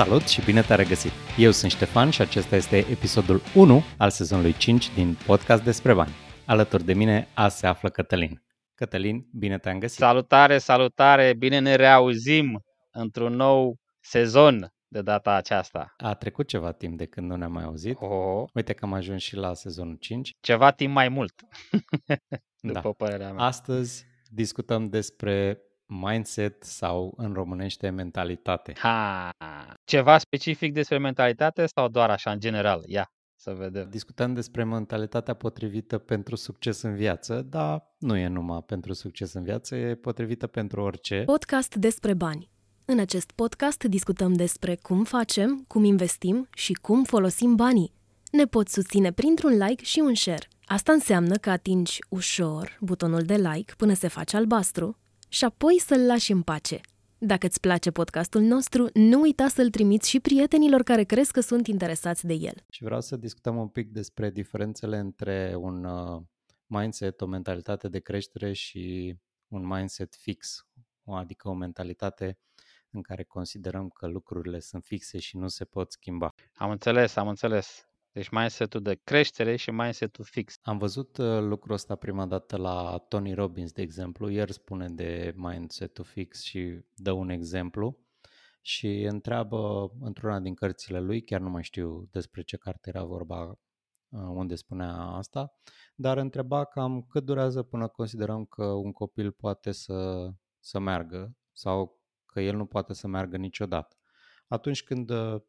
Salut și bine te-am regăsit! Eu sunt Ștefan și acesta este episodul 1 al sezonului 5 din podcast despre bani. Alături de mine azi se află Cătălin. Cătălin, bine te-am găsit! Salutare, salutare! Bine ne reauzim într-un nou sezon de data aceasta. A trecut ceva timp de când nu ne-am mai auzit. Oh. Uite că am ajuns și la sezonul 5. Ceva timp mai mult, după Da. părerea mea. Astăzi discutăm despre mindset sau în românește mentalitate. Ha! Ceva specific despre mentalitate sau doar așa, în general? Ia, să vedem. Discutăm despre mentalitatea potrivită pentru succes în viață, dar nu e numai pentru succes în viață, e potrivită pentru orice. Podcast despre bani. În acest podcast discutăm despre cum facem, cum investim și cum folosim banii. Ne poți susține printr-un like și un share. Asta înseamnă că atingi ușor butonul de like până se face albastru și apoi să-l lași în pace. Dacă îți place podcastul nostru, nu uita să-l trimiți și prietenilor care crezi că sunt interesați de el. Și vreau să discutăm un pic despre diferențele între un uh, mindset, o mentalitate de creștere și un mindset fix, adică o mentalitate în care considerăm că lucrurile sunt fixe și nu se pot schimba. Am înțeles, am înțeles. Deci mindset-ul de creștere și mindset-ul fix. Am văzut uh, lucrul ăsta prima dată la Tony Robbins, de exemplu. El spune de mindset-ul fix și dă un exemplu și întreabă într-una din cărțile lui, chiar nu mai știu despre ce carte era vorba, uh, unde spunea asta, dar întreba cam cât durează până considerăm că un copil poate să, să meargă sau că el nu poate să meargă niciodată. Atunci când uh,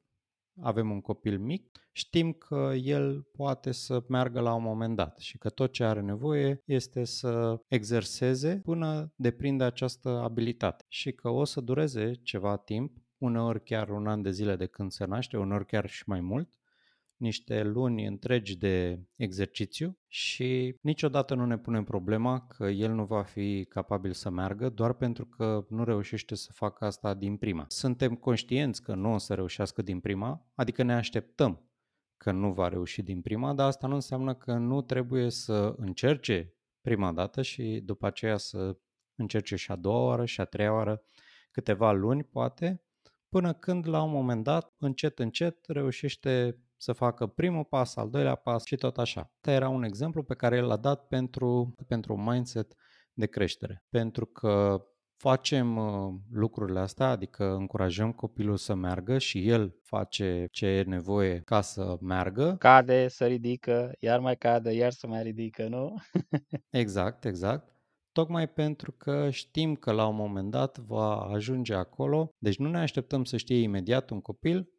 avem un copil mic, știm că el poate să meargă la un moment dat și că tot ce are nevoie este să exerseze până deprinde această abilitate. Și că o să dureze ceva timp, uneori chiar un an de zile de când se naște, uneori chiar și mai mult, niște luni întregi de exercițiu și niciodată nu ne punem problema că el nu va fi capabil să meargă doar pentru că nu reușește să facă asta din prima. Suntem conștienți că nu o să reușească din prima, adică ne așteptăm că nu va reuși din prima, dar asta nu înseamnă că nu trebuie să încerce prima dată și după aceea să încerce și a doua oară și a treia oară, câteva luni poate, până când la un moment dat, încet, încet, reușește să facă primul pas, al doilea pas și tot așa. Asta era un exemplu pe care el l-a dat pentru, pentru un mindset de creștere. Pentru că facem uh, lucrurile astea, adică încurajăm copilul să meargă și el face ce e nevoie ca să meargă. Cade, să ridică, iar mai cade, iar să mai ridică, nu? Exact, exact. Tocmai pentru că știm că la un moment dat va ajunge acolo, deci nu ne așteptăm să știe imediat un copil,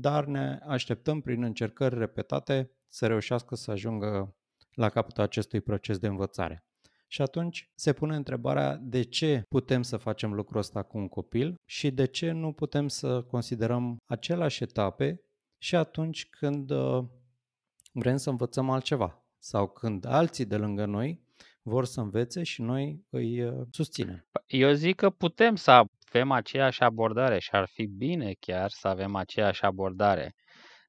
dar ne așteptăm prin încercări repetate să reușească să ajungă la capătul acestui proces de învățare. Și atunci se pune întrebarea de ce putem să facem lucrul ăsta cu un copil și de ce nu putem să considerăm aceleași etape și atunci când uh, vrem să învățăm altceva sau când alții de lângă noi vor să învețe și noi îi uh, susținem. Eu zic că putem să avem aceeași abordare și ar fi bine chiar să avem aceeași abordare.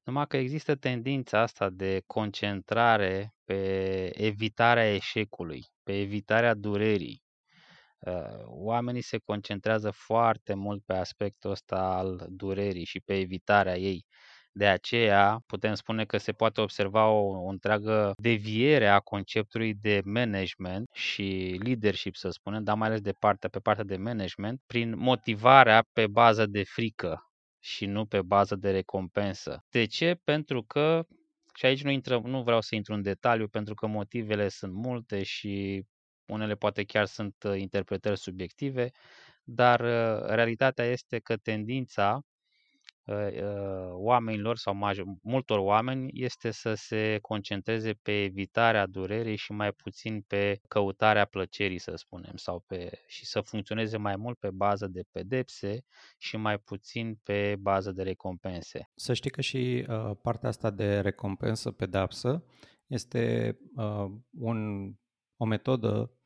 Numai că există tendința asta de concentrare pe evitarea eșecului, pe evitarea durerii. Uh, Oamenii se concentrează foarte mult pe aspectul ăsta al durerii și pe evitarea ei. De aceea putem spune că se poate observa o, o întreagă deviere a conceptului de management și leadership, să spunem, dar mai ales de partea, pe partea de management, prin motivarea pe bază de frică și nu pe bază de recompensă. De ce? Pentru că, și aici nu, intră, nu vreau să intru în detaliu, pentru că motivele sunt multe și unele poate chiar sunt uh, interpretări subiective, dar uh, realitatea este că tendința uh, uh, oamenilor sau major, multor oameni este să se concentreze pe evitarea durerii și mai puțin pe căutarea plăcerii, să spunem, sau pe, și să funcționeze mai mult pe bază de pedepse și mai puțin pe bază de recompense. Să știi că și uh, partea asta de recompensă, pedapsă, este uh, un, o metodă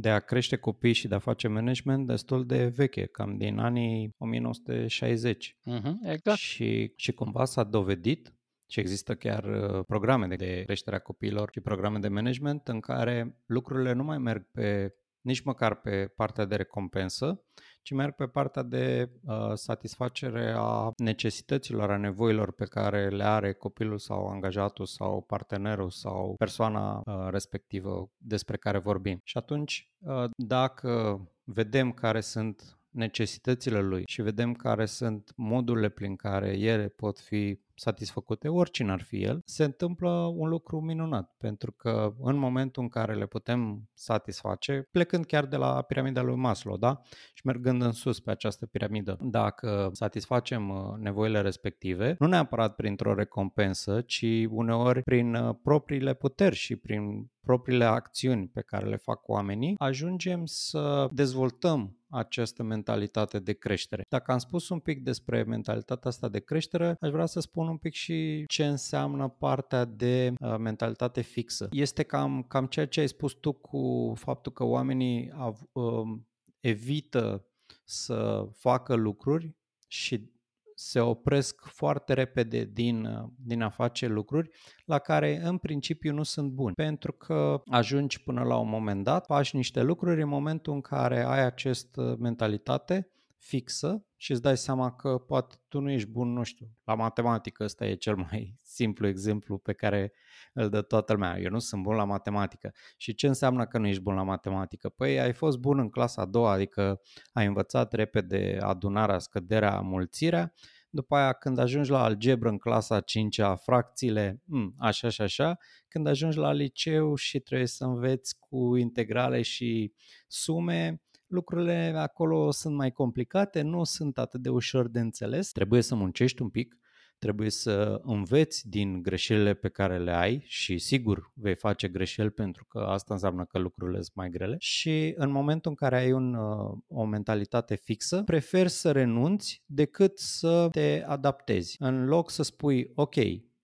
de a crește copii și de a face management destul de veche, cam din anii 1960. Uh-huh, exact. Și, și cumva s-a dovedit și există chiar uh, programe de creștere a copiilor și programe de management în care lucrurile nu mai merg pe nici măcar pe partea de recompensă, ci merg pe partea de uh, satisfacere a necesităților, a nevoilor pe care le are copilul sau angajatul sau partenerul sau persoana uh, respectivă despre care vorbim. Și atunci, uh, dacă vedem care sunt necesitățile lui și vedem care sunt modurile prin care ele pot fi satisfăcute, oricine ar fi el, se întâmplă un lucru minunat, pentru că în momentul în care le putem satisface, plecând chiar de la piramida lui Maslow, da? Și mergând în sus pe această piramidă, dacă satisfacem uh, nevoile respective, nu neapărat printr-o recompensă, ci uneori prin uh, propriile puteri și prin propriile acțiuni pe care le fac oamenii, ajungem să dezvoltăm această mentalitate de creștere. Dacă am spus un pic despre mentalitatea asta de creștere, aș vrea să spun un pic și ce înseamnă partea de uh, mentalitate fixă. Este cam, cam ceea ce ai spus tu cu faptul că oamenii av, uh, evită să facă lucruri și se opresc foarte repede din, din a face lucruri la care în principiu nu sunt buni. Pentru că ajungi până la un moment dat, faci niște lucruri în momentul în care ai această mentalitate fixă și îți dai seama că poate tu nu ești bun, nu știu, la matematică, ăsta e cel mai simplu exemplu pe care îl dă toată lumea. Eu nu sunt bun la matematică. Și ce înseamnă că nu ești bun la matematică? Păi ai fost bun în clasa a doua, adică ai învățat repede adunarea, scăderea, mulțirea, după aia când ajungi la algebră în clasa a 5-a, fracțiile, hmm, așa și așa, când ajungi la liceu și trebuie să înveți cu integrale și sume, lucrurile acolo sunt mai complicate, nu sunt atât de ușor de înțeles. Trebuie să muncești un pic, trebuie să înveți din greșelile pe care le ai și sigur vei face greșeli pentru că asta înseamnă că lucrurile sunt mai grele și în momentul în care ai un, uh, o mentalitate fixă, preferi să renunți decât să te adaptezi. În loc să spui, ok,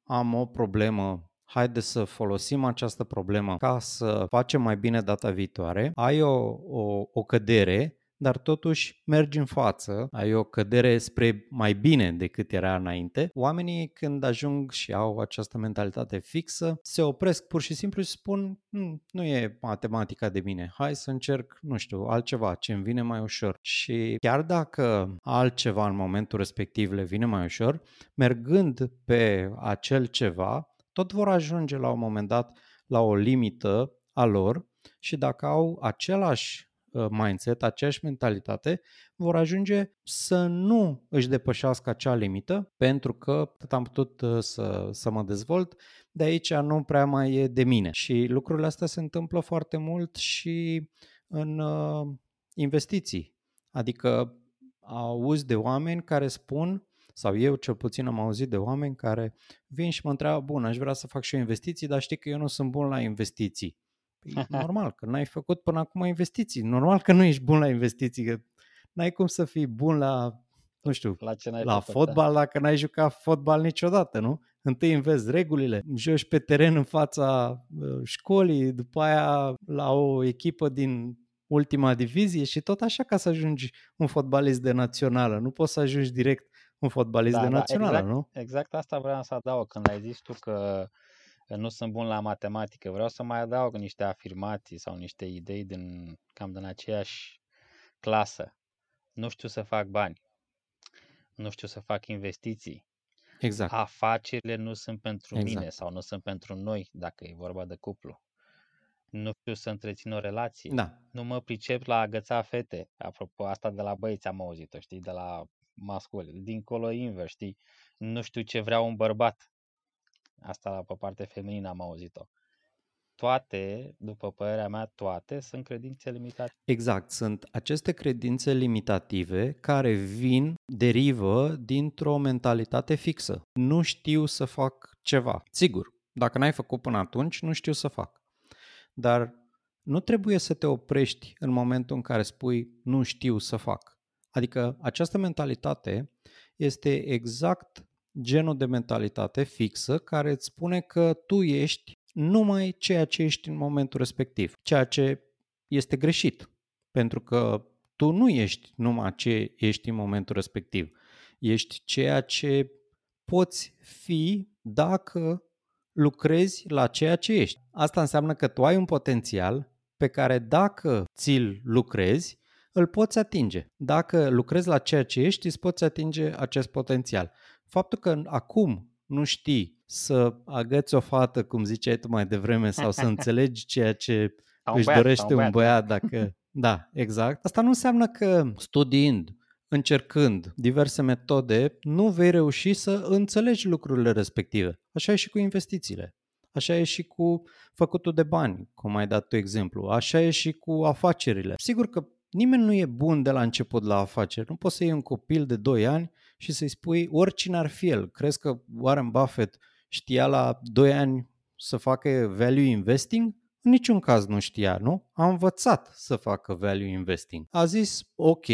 am o problemă haide să folosim această problemă ca să facem mai bine data viitoare, ai o, o, o cădere, dar totuși mergi în față, ai o cădere spre mai bine decât era înainte. Oamenii când ajung și au această mentalitate fixă, se opresc pur și simplu și spun hm, nu e matematica de mine, hai să încerc, nu știu, altceva, ce îmi vine mai ușor. Și chiar dacă altceva în momentul respectiv le vine mai ușor, mergând pe acel ceva, tot vor ajunge la un moment dat la o limită a lor și dacă au același uh, mindset, aceeași mentalitate, vor ajunge să nu își depășească acea limită, pentru că tot am putut uh, să, să mă dezvolt, de aici nu prea mai e de mine. Și lucrurile astea se întâmplă foarte mult și în uh, investiții. Adică auzi de oameni care spun sau eu cel puțin am auzit de oameni care vin și mă întreabă, bun, aș vrea să fac și eu investiții, dar știi că eu nu sunt bun la investiții. Păi, normal, că n-ai făcut până acum investiții. Normal că nu ești bun la investiții, că n-ai cum să fii bun la, nu știu, la, ce la făcut, fotbal da? dacă n-ai jucat fotbal niciodată, nu? Întâi înveți regulile, joci pe teren în fața uh, școlii, după aia la o echipă din ultima divizie și tot așa ca să ajungi un fotbalist de națională. Nu poți să ajungi direct un fotbalist da, de da, națională, exact, nu? Exact asta vreau să adaug. Când ai zis tu că nu sunt bun la matematică, vreau să mai adaug niște afirmații sau niște idei din cam din aceeași clasă. Nu știu să fac bani. Nu știu să fac investiții. Exact. Afacerile nu sunt pentru exact. mine sau nu sunt pentru noi, dacă e vorba de cuplu. Nu știu să întrețin o relație. Da. Nu mă pricep la agăța fete. Apropo, asta de la băieți am auzit-o, știi, de la mascul, dincolo invers, știi? Nu știu ce vrea un bărbat. Asta pe partea feminină am auzit-o. Toate, după părerea mea, toate sunt credințe limitate. Exact, sunt aceste credințe limitative care vin, derivă dintr-o mentalitate fixă. Nu știu să fac ceva. Sigur, dacă n-ai făcut până atunci, nu știu să fac. Dar nu trebuie să te oprești în momentul în care spui nu știu să fac. Adică această mentalitate este exact genul de mentalitate fixă care îți spune că tu ești numai ceea ce ești în momentul respectiv, ceea ce este greșit, pentru că tu nu ești numai ce ești în momentul respectiv, ești ceea ce poți fi dacă lucrezi la ceea ce ești. Asta înseamnă că tu ai un potențial pe care dacă ți-l lucrezi, îl poți atinge. Dacă lucrezi la ceea ce ești, îți poți atinge acest potențial. Faptul că acum nu știi să agăți o fată, cum ziceai tu mai devreme, sau să înțelegi ceea ce își băiat, dorește un băiat, un băiat dacă... Da, exact. Asta nu înseamnă că studiind, încercând diverse metode, nu vei reuși să înțelegi lucrurile respective. Așa e și cu investițiile. Așa e și cu făcutul de bani, cum ai dat tu exemplu. Așa e și cu afacerile. Sigur că nimeni nu e bun de la început la afaceri. Nu poți să iei un copil de 2 ani și să-i spui oricine ar fi el. Crezi că Warren Buffett știa la 2 ani să facă value investing? În niciun caz nu știa, nu? A învățat să facă value investing. A zis, ok,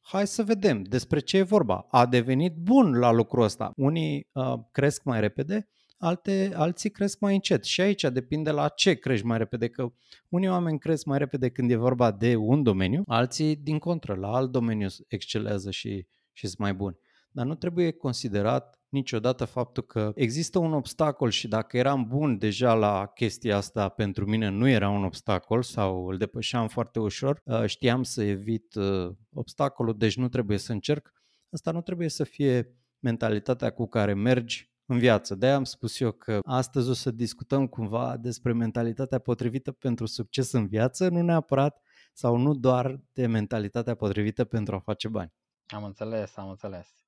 hai să vedem despre ce e vorba. A devenit bun la lucrul ăsta. Unii uh, cresc mai repede, alte, alții cresc mai încet. Și aici depinde la ce crești mai repede, că unii oameni cresc mai repede când e vorba de un domeniu, alții din contră, la alt domeniu excelează și, și sunt mai buni. Dar nu trebuie considerat niciodată faptul că există un obstacol și dacă eram bun deja la chestia asta, pentru mine nu era un obstacol sau îl depășeam foarte ușor, uh, știam să evit uh, obstacolul, deci nu trebuie să încerc. Asta nu trebuie să fie mentalitatea cu care mergi în viață. De-aia am spus eu că astăzi o să discutăm cumva despre mentalitatea potrivită pentru succes în viață, nu neapărat sau nu doar de mentalitatea potrivită pentru a face bani. Am înțeles, am înțeles.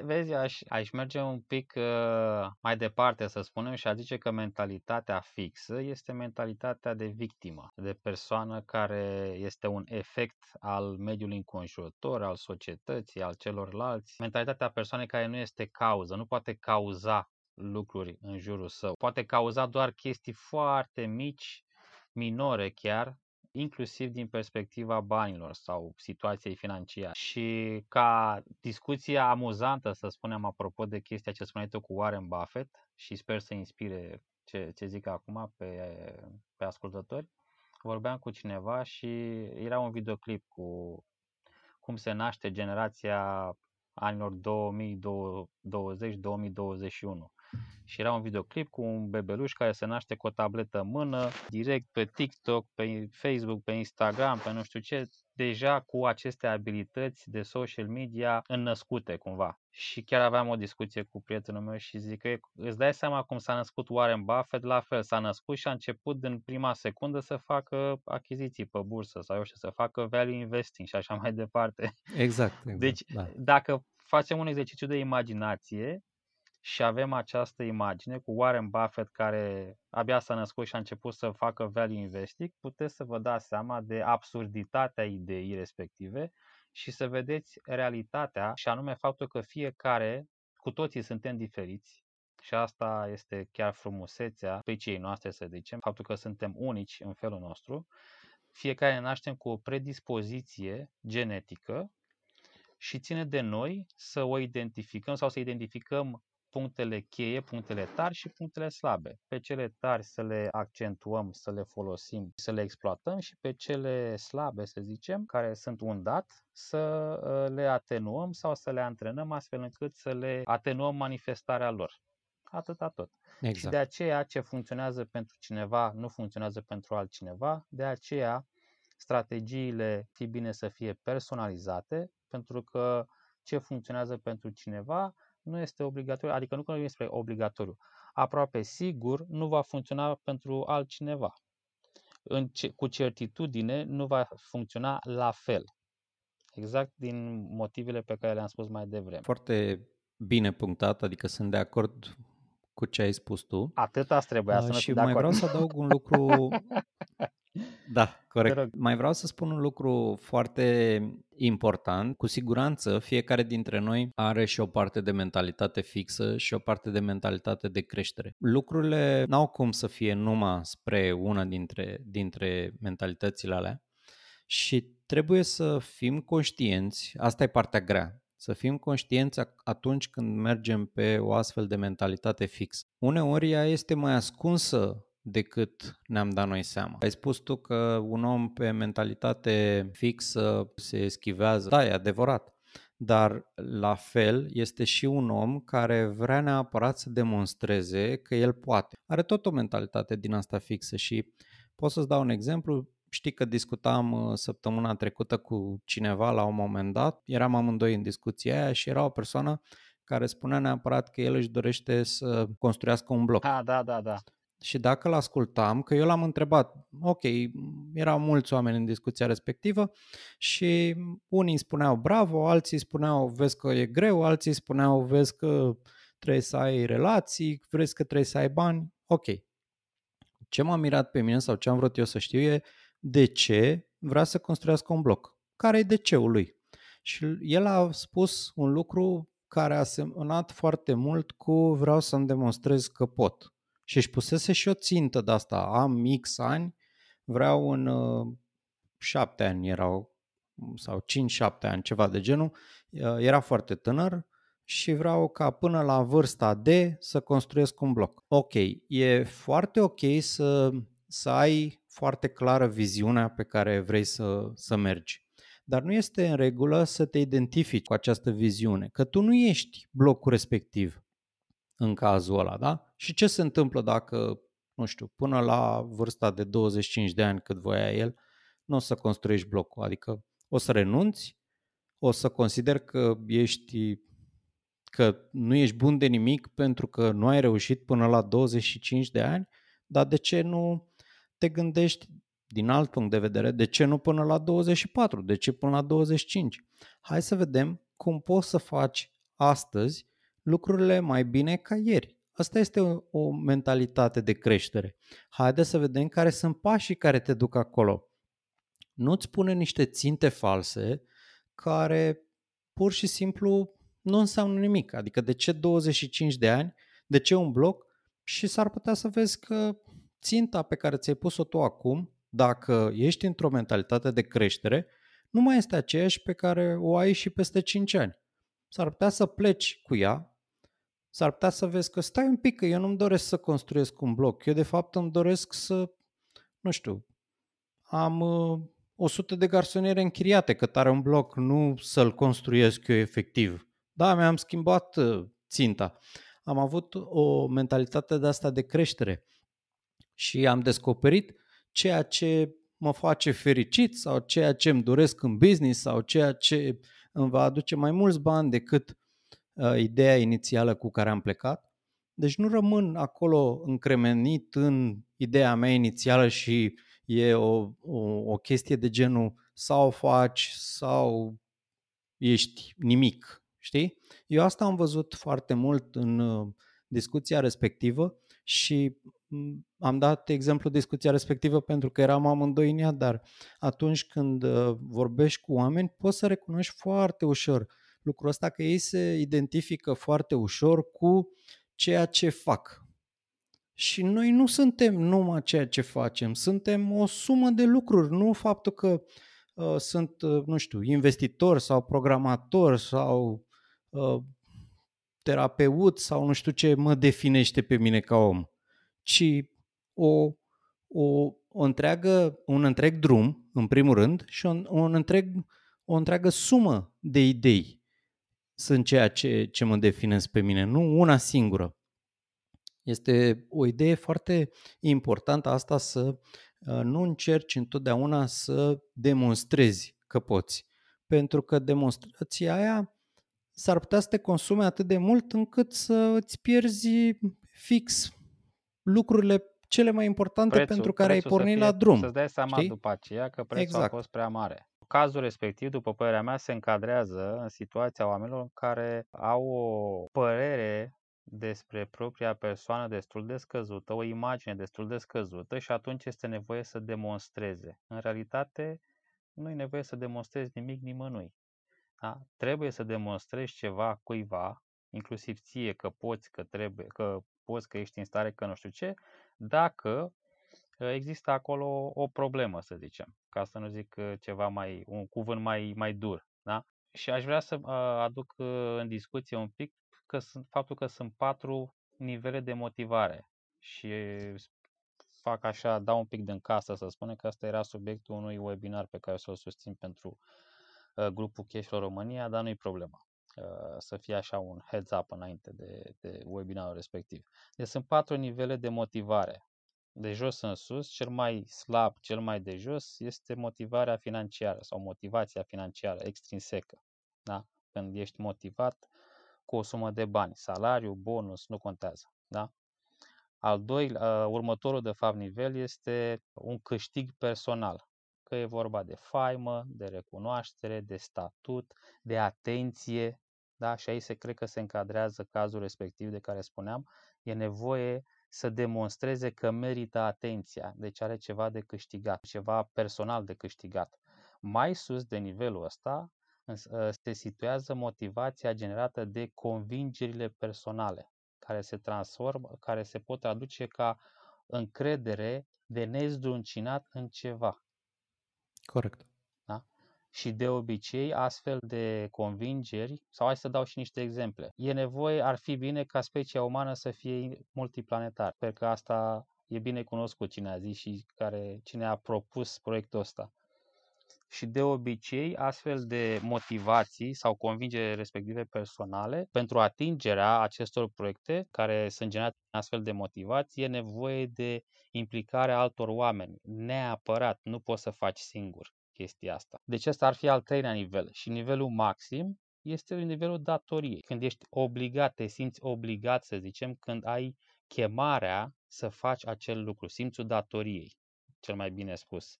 Vezi, aș, aș merge un pic uh, mai departe, să spunem, și a zice că mentalitatea fixă este mentalitatea de victimă, de persoană care este un efect al mediului înconjurător, al societății, al celorlalți. Mentalitatea persoanei care nu este cauză, nu poate cauza lucruri în jurul său. Poate cauza doar chestii foarte mici, minore chiar, inclusiv din perspectiva banilor sau situației financiare. Și ca discuție amuzantă, să spunem, apropo de chestia ce spuneai tu cu Warren Buffett și sper să inspire ce, ce zic acum pe, pe ascultători, vorbeam cu cineva și era un videoclip cu cum se naște generația anilor 2020-2021 și era un videoclip cu un bebeluș care se naște cu o tabletă în mână, direct pe TikTok, pe Facebook, pe Instagram, pe nu știu ce, deja cu aceste abilități de social media înnăscute cumva. Și chiar aveam o discuție cu prietenul meu și zic că îți dai seama cum s-a născut Warren Buffett, la fel s-a născut și a început din prima secundă să facă achiziții pe bursă sau eu știu, să facă value investing și așa mai departe. Exact. exact deci, da. dacă facem un exercițiu de imaginație, și avem această imagine cu Warren Buffett care abia s-a născut și a început să facă value investing, puteți să vă dați seama de absurditatea ideii respective și să vedeți realitatea și anume faptul că fiecare, cu toții suntem diferiți și asta este chiar frumusețea pe cei noastre, să zicem, faptul că suntem unici în felul nostru. Fiecare naștem cu o predispoziție genetică și ține de noi să o identificăm sau să identificăm punctele cheie, punctele tari și punctele slabe. Pe cele tari să le accentuăm, să le folosim, să le exploatăm și pe cele slabe, să zicem, care sunt un dat, să ă, le atenuăm sau să le antrenăm astfel încât să le atenuăm manifestarea lor. Atâta tot. Exact. Și de aceea ce funcționează pentru cineva nu funcționează pentru altcineva, de aceea strategiile fi bine să fie personalizate, pentru că ce funcționează pentru cineva nu este obligatoriu, adică nu că nu este obligatoriu. Aproape sigur nu va funcționa pentru altcineva. În ce, cu certitudine nu va funcționa la fel. Exact din motivele pe care le-am spus mai devreme. Foarte bine punctat, adică sunt de acord cu ce ai spus tu. Atât asta trebuia să Și mai vreau să adaug un lucru Da, corect. Mai vreau să spun un lucru foarte important. Cu siguranță, fiecare dintre noi are și o parte de mentalitate fixă și o parte de mentalitate de creștere. Lucrurile n-au cum să fie numai spre una dintre, dintre mentalitățile alea și trebuie să fim conștienți, asta e partea grea, să fim conștienți atunci când mergem pe o astfel de mentalitate fixă. Uneori ea este mai ascunsă decât ne-am dat noi seama. Ai spus tu că un om pe mentalitate fixă se eschivează. Da, e adevărat. Dar la fel este și un om care vrea neapărat să demonstreze că el poate. Are tot o mentalitate din asta fixă și pot să-ți dau un exemplu. știi că discutam uh, săptămâna trecută cu cineva la un moment dat, eram amândoi în discuția aia și era o persoană care spunea neapărat că el își dorește să construiască un bloc. Ah, da, da, da. Și dacă îl ascultam, că eu l-am întrebat, ok, erau mulți oameni în discuția respectivă și unii spuneau bravo, alții spuneau vezi că e greu, alții spuneau vezi că trebuie să ai relații, vezi că trebuie să ai bani, ok. Ce m-a mirat pe mine sau ce am vrut eu să știu e de ce vrea să construiască un bloc. Care e de ceul lui? Și el a spus un lucru care a semnat foarte mult cu vreau să-mi demonstrez că pot. Și își pusese și o țintă de asta. Am X ani, vreau în uh, șapte ani erau, sau 5-7 ani, ceva de genul. Uh, era foarte tânăr și vreau ca până la vârsta de să construiesc un bloc. Ok, e foarte ok să, să ai foarte clară viziunea pe care vrei să, să mergi. Dar nu este în regulă să te identifici cu această viziune, că tu nu ești blocul respectiv în cazul ăla, da? Și ce se întâmplă dacă, nu știu, până la vârsta de 25 de ani cât voia el, nu o să construiești blocul, adică o să renunți, o să consider că ești că nu ești bun de nimic pentru că nu ai reușit până la 25 de ani, dar de ce nu te gândești din alt punct de vedere, de ce nu până la 24, de ce până la 25? Hai să vedem cum poți să faci astăzi lucrurile mai bine ca ieri. Asta este o, o mentalitate de creștere. Haide să vedem care sunt pașii care te duc acolo. Nu-ți pune niște ținte false care pur și simplu nu înseamnă nimic. Adică de ce 25 de ani, de ce un bloc și s-ar putea să vezi că ținta pe care ți-ai pus-o tu acum, dacă ești într-o mentalitate de creștere, nu mai este aceeași pe care o ai și peste 5 ani. S-ar putea să pleci cu ea, s-ar putea să vezi că stai un pic, că eu nu-mi doresc să construiesc un bloc, eu de fapt îmi doresc să, nu știu, am uh, 100 de garsoniere închiriate, că are un bloc, nu să-l construiesc eu efectiv. Da, mi-am schimbat uh, ținta. Am avut o mentalitate de asta de creștere și am descoperit ceea ce mă face fericit sau ceea ce îmi doresc în business sau ceea ce îmi va aduce mai mulți bani decât uh, ideea inițială cu care am plecat. Deci nu rămân acolo încremenit în ideea mea inițială și e o, o, o chestie de genul sau faci sau ești nimic. Știi? Eu asta am văzut foarte mult în uh, discuția respectivă și mm, am dat exemplu discuția respectivă pentru că eram amândoi în ea, dar atunci când uh, vorbești cu oameni poți să recunoști foarte ușor lucrul ăsta că ei se identifică foarte ușor cu ceea ce fac. Și noi nu suntem numai ceea ce facem, suntem o sumă de lucruri, nu faptul că uh, sunt, uh, nu știu, investitor sau programator sau uh, terapeut sau nu știu ce mă definește pe mine ca om, ci o, o, o întreagă, un întreg drum, în primul rând, și un, un întreg, o întreagă sumă de idei sunt ceea ce, ce mă definesc pe mine, nu una singură. Este o idee foarte importantă asta să uh, nu încerci întotdeauna să demonstrezi că poți. Pentru că demonstrația aia s-ar putea să te consume atât de mult încât să îți pierzi fix lucrurile cele mai importante prețul, pentru care ai pornit fie, la drum. Să-ți dai seama știi? după aceea că prețul exact. a fost prea mare. Cazul respectiv, după părerea mea, se încadrează în situația oamenilor care au o părere despre propria persoană destul de scăzută, o imagine destul de scăzută și atunci este nevoie să demonstreze. În realitate, nu e nevoie să demonstrezi nimic nimănui. Da? Trebuie să demonstrezi ceva cuiva, inclusiv ție că poți, că trebuie, că poți, că ești în stare, că nu știu ce, dacă ă, există acolo o problemă, să zicem, ca să nu zic ă, ceva mai, un cuvânt mai, mai dur. Da? Și aș vrea să ă, aduc în discuție un pic că sunt, faptul că sunt patru nivele de motivare și fac așa, dau un pic din casă să spunem că asta era subiectul unui webinar pe care o să-l susțin pentru Uh, grupul Cashflow România, dar nu-i problema uh, să fie așa un heads up înainte de, de webinarul respectiv. Deci sunt patru nivele de motivare. De jos în sus, cel mai slab, cel mai de jos este motivarea financiară sau motivația financiară extrinsecă. Da? Când ești motivat cu o sumă de bani, salariu, bonus, nu contează. Da? Al doilea, următorul de fapt nivel este un câștig personal, că e vorba de faimă, de recunoaștere, de statut, de atenție, da? și aici se cred că se încadrează cazul respectiv de care spuneam, e nevoie să demonstreze că merită atenția, deci are ceva de câștigat, ceva personal de câștigat. Mai sus de nivelul ăsta ă, se situează motivația generată de convingerile personale, care se transformă, care se pot aduce ca încredere de nezdruncinat în ceva. Corect. Și de obicei, astfel de convingeri, sau hai să dau și niște exemple, e nevoie, ar fi bine ca specia umană să fie multiplanetar. Sper că asta e bine cunoscut cine a zis și care, cine a propus proiectul ăsta. Și de obicei, astfel de motivații sau convingeri respective personale, pentru atingerea acestor proiecte care sunt generate în astfel de motivații, e nevoie de implicarea altor oameni. Neapărat, nu poți să faci singur chestia asta. Deci ăsta ar fi al treilea nivel. Și nivelul maxim este nivelul datoriei. Când ești obligat, te simți obligat, să zicem, când ai chemarea să faci acel lucru, simțul datoriei, cel mai bine spus.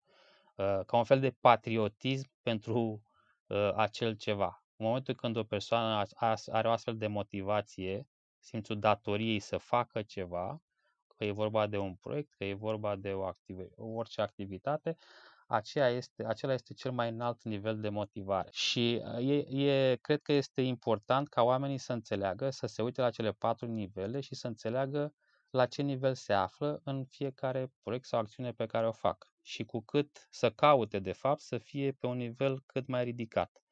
Uh, ca un fel de patriotism pentru uh, acel ceva. În momentul când o persoană are o astfel de motivație, simțul datoriei să facă ceva, că e vorba de un proiect, că e vorba de o activ- orice activitate, aceea este, acela este cel mai înalt nivel de motivare. Și uh, e, e, cred că este important ca oamenii să înțeleagă, să se uite la cele patru nivele și să înțeleagă la ce nivel se află în fiecare proiect sau acțiune pe care o fac. Și cu cât să caute, de fapt, să fie pe un nivel cât mai ridicat.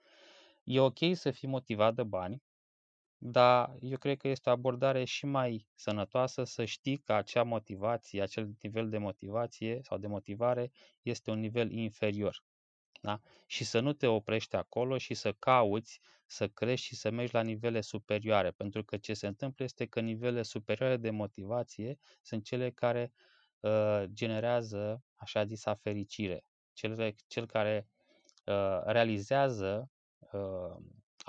E ok să fii motivat de bani, dar eu cred că este o abordare și mai sănătoasă să știi că acea motivație, acel nivel de motivație sau de motivare este un nivel inferior. Da? Și să nu te oprești acolo și să cauți să crești și să mergi la nivele superioare, pentru că ce se întâmplă este că nivele superioare de motivație sunt cele care uh, generează, așa zisa, fericire. Cel, cel care uh, realizează uh,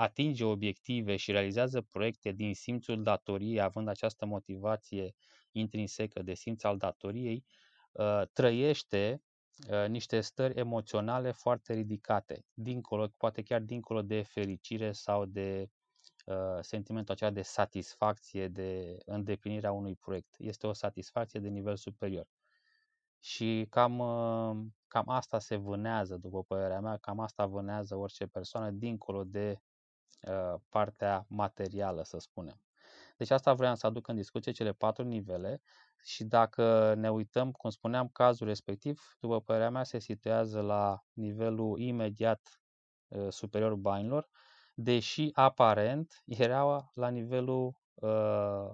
atinge obiective și realizează proiecte din simțul datoriei, având această motivație intrinsecă de simț al datoriei, uh, trăiește uh, niște stări emoționale foarte ridicate, dincolo, poate chiar dincolo de fericire sau de uh, sentimentul acela de satisfacție de îndeplinirea unui proiect. Este o satisfacție de nivel superior. Și cam, cam asta se vânează, după părerea mea, cam asta vânează orice persoană dincolo de Uh, partea materială, să spunem. Deci asta vreau să aduc în discuție, cele patru nivele și dacă ne uităm, cum spuneam, cazul respectiv, după părerea mea, se situează la nivelul imediat uh, superior banilor, deși aparent era la nivelul uh,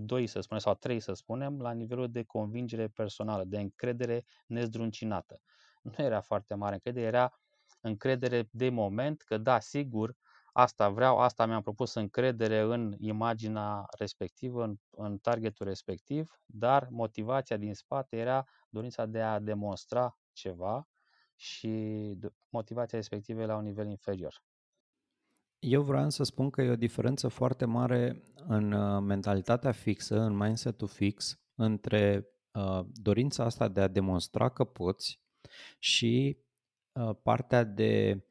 2, să spunem, sau 3, să spunem, la nivelul de convingere personală, de încredere nezdruncinată. Nu era foarte mare încredere, era încredere de moment că da, sigur, asta vreau, asta mi-am propus încredere în imaginea respectivă, în, în targetul respectiv, dar motivația din spate era dorința de a demonstra ceva și motivația respectivă la un nivel inferior. Eu vreau să spun că e o diferență foarte mare în uh, mentalitatea fixă, în mindset-ul fix, între uh, dorința asta de a demonstra că poți și uh, partea de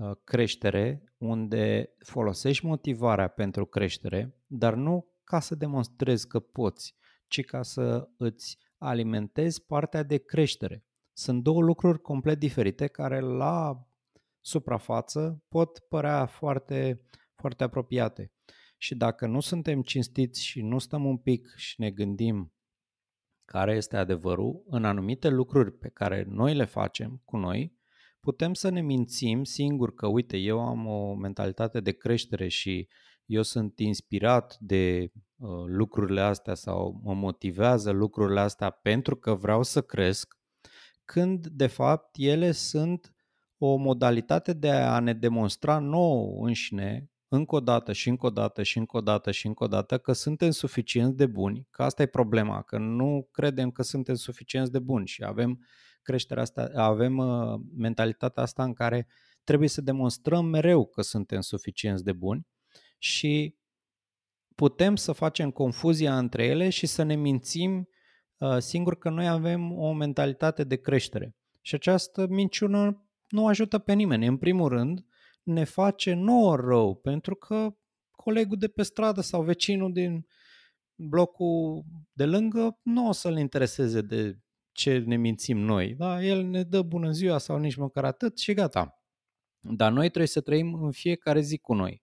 Uh, creștere unde folosești motivarea pentru creștere, dar nu ca să demonstrezi că poți, ci ca să îți alimentezi partea de creștere. Sunt două lucruri complet diferite care la suprafață pot părea foarte, foarte apropiate. Și dacă nu suntem cinstiți și nu stăm un pic și ne gândim care este adevărul, în anumite lucruri pe care noi le facem cu noi, putem să ne mințim singur că, uite, eu am o mentalitate de creștere și eu sunt inspirat de uh, lucrurile astea sau mă motivează lucrurile astea pentru că vreau să cresc, când de fapt ele sunt o modalitate de a ne demonstra nouă înșine încă o dată și încă o dată și încă o dată și încă o dată că suntem suficient de buni, că asta e problema, că nu credem că suntem suficient de buni și avem creșterea asta, avem uh, mentalitatea asta în care trebuie să demonstrăm mereu că suntem suficient de buni și putem să facem confuzia între ele și să ne mințim uh, singur că noi avem o mentalitate de creștere. Și această minciună nu ajută pe nimeni. În primul rând, ne face nouă rău, pentru că colegul de pe stradă sau vecinul din blocul de lângă nu o să-l intereseze de ce ne mințim noi. Da? El ne dă bună ziua sau nici măcar atât și gata. Dar noi trebuie să trăim în fiecare zi cu noi.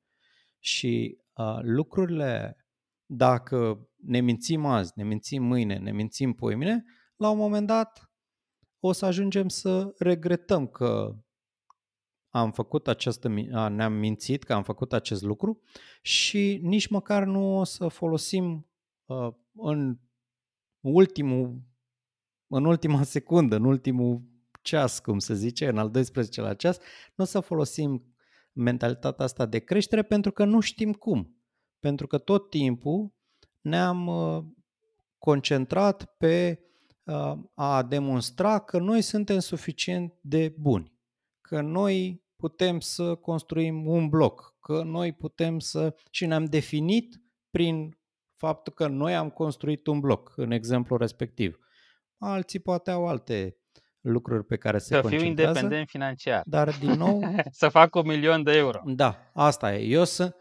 Și uh, lucrurile, dacă ne mințim azi, ne mințim mâine, ne mințim poimine, la un moment dat o să ajungem să regretăm că am făcut această, ne-am mințit că am făcut acest lucru și nici măcar nu o să folosim uh, în ultimul în ultima secundă, în ultimul ceas, cum se zice, în al 12-lea ceas, nu o să folosim mentalitatea asta de creștere pentru că nu știm cum. Pentru că tot timpul ne-am uh, concentrat pe uh, a demonstra că noi suntem suficient de buni că noi putem să construim un bloc, că noi putem să... și ne-am definit prin faptul că noi am construit un bloc, în exemplu respectiv. Alții poate au alte lucruri pe care se să concentrează. Să fiu independent financiar. Dar, din nou... să fac un milion de euro. Da, asta e. Eu sunt...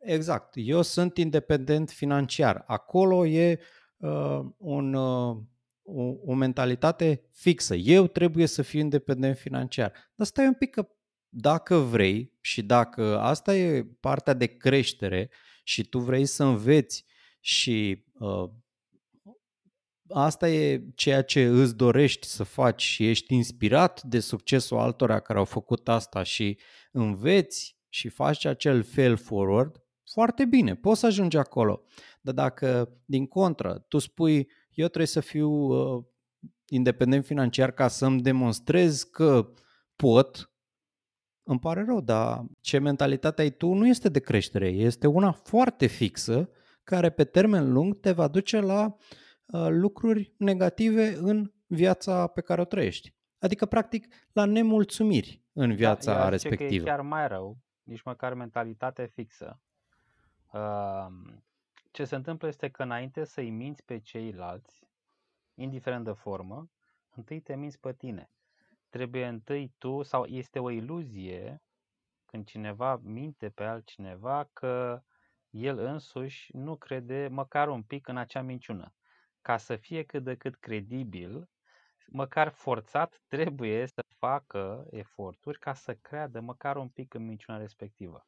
Exact. Eu sunt independent financiar. Acolo e uh, un... Uh, o, o mentalitate fixă. Eu trebuie să fiu independent financiar. Dar stai un pic că dacă vrei și dacă asta e partea de creștere și tu vrei să înveți și uh, asta e ceea ce îți dorești să faci și ești inspirat de succesul altora care au făcut asta și înveți și faci acel fail forward, foarte bine, poți să ajungi acolo. Dar dacă, din contră, tu spui, eu trebuie să fiu uh, independent financiar ca să-mi demonstrez că pot, îmi pare rău, dar ce mentalitate ai tu nu este de creștere, este una foarte fixă care pe termen lung te va duce la uh, lucruri negative în viața pe care o trăiești. Adică, practic, la nemulțumiri în da, viața da, respectivă. Că e chiar mai rău, nici măcar mentalitate fixă. Uh, ce se întâmplă este că înainte să-i minți pe ceilalți, indiferent de formă, întâi te minți pe tine. Trebuie întâi tu, sau este o iluzie când cineva minte pe altcineva că el însuși nu crede măcar un pic în acea minciună. Ca să fie cât de cât credibil, măcar forțat trebuie să facă eforturi ca să creadă măcar un pic în minciuna respectivă.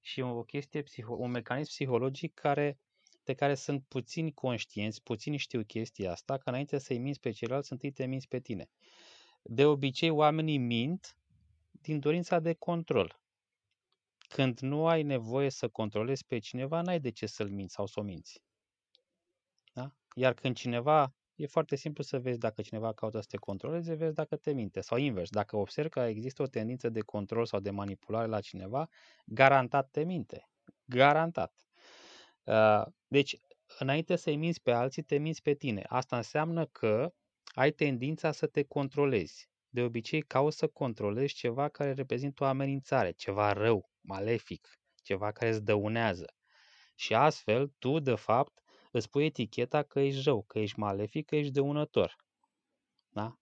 Și o chestie, un mecanism psihologic care de care sunt puțini conștienți, puțini știu chestia asta, că înainte să-i minți pe ceilalți, întâi te minți pe tine. De obicei, oamenii mint din dorința de control. Când nu ai nevoie să controlezi pe cineva, n-ai de ce să-l minți sau să o minți. Da? Iar când cineva, e foarte simplu să vezi dacă cineva caută să te controleze, vezi dacă te minte. Sau invers, dacă observi că există o tendință de control sau de manipulare la cineva, garantat te minte. Garantat. Uh, deci, înainte să-i minți pe alții, te minți pe tine. Asta înseamnă că ai tendința să te controlezi. De obicei, cauți să controlezi ceva care reprezintă o amenințare, ceva rău, malefic, ceva care îți dăunează. Și astfel, tu, de fapt, îți pui eticheta că ești rău, că ești malefic, că ești dăunător. Da?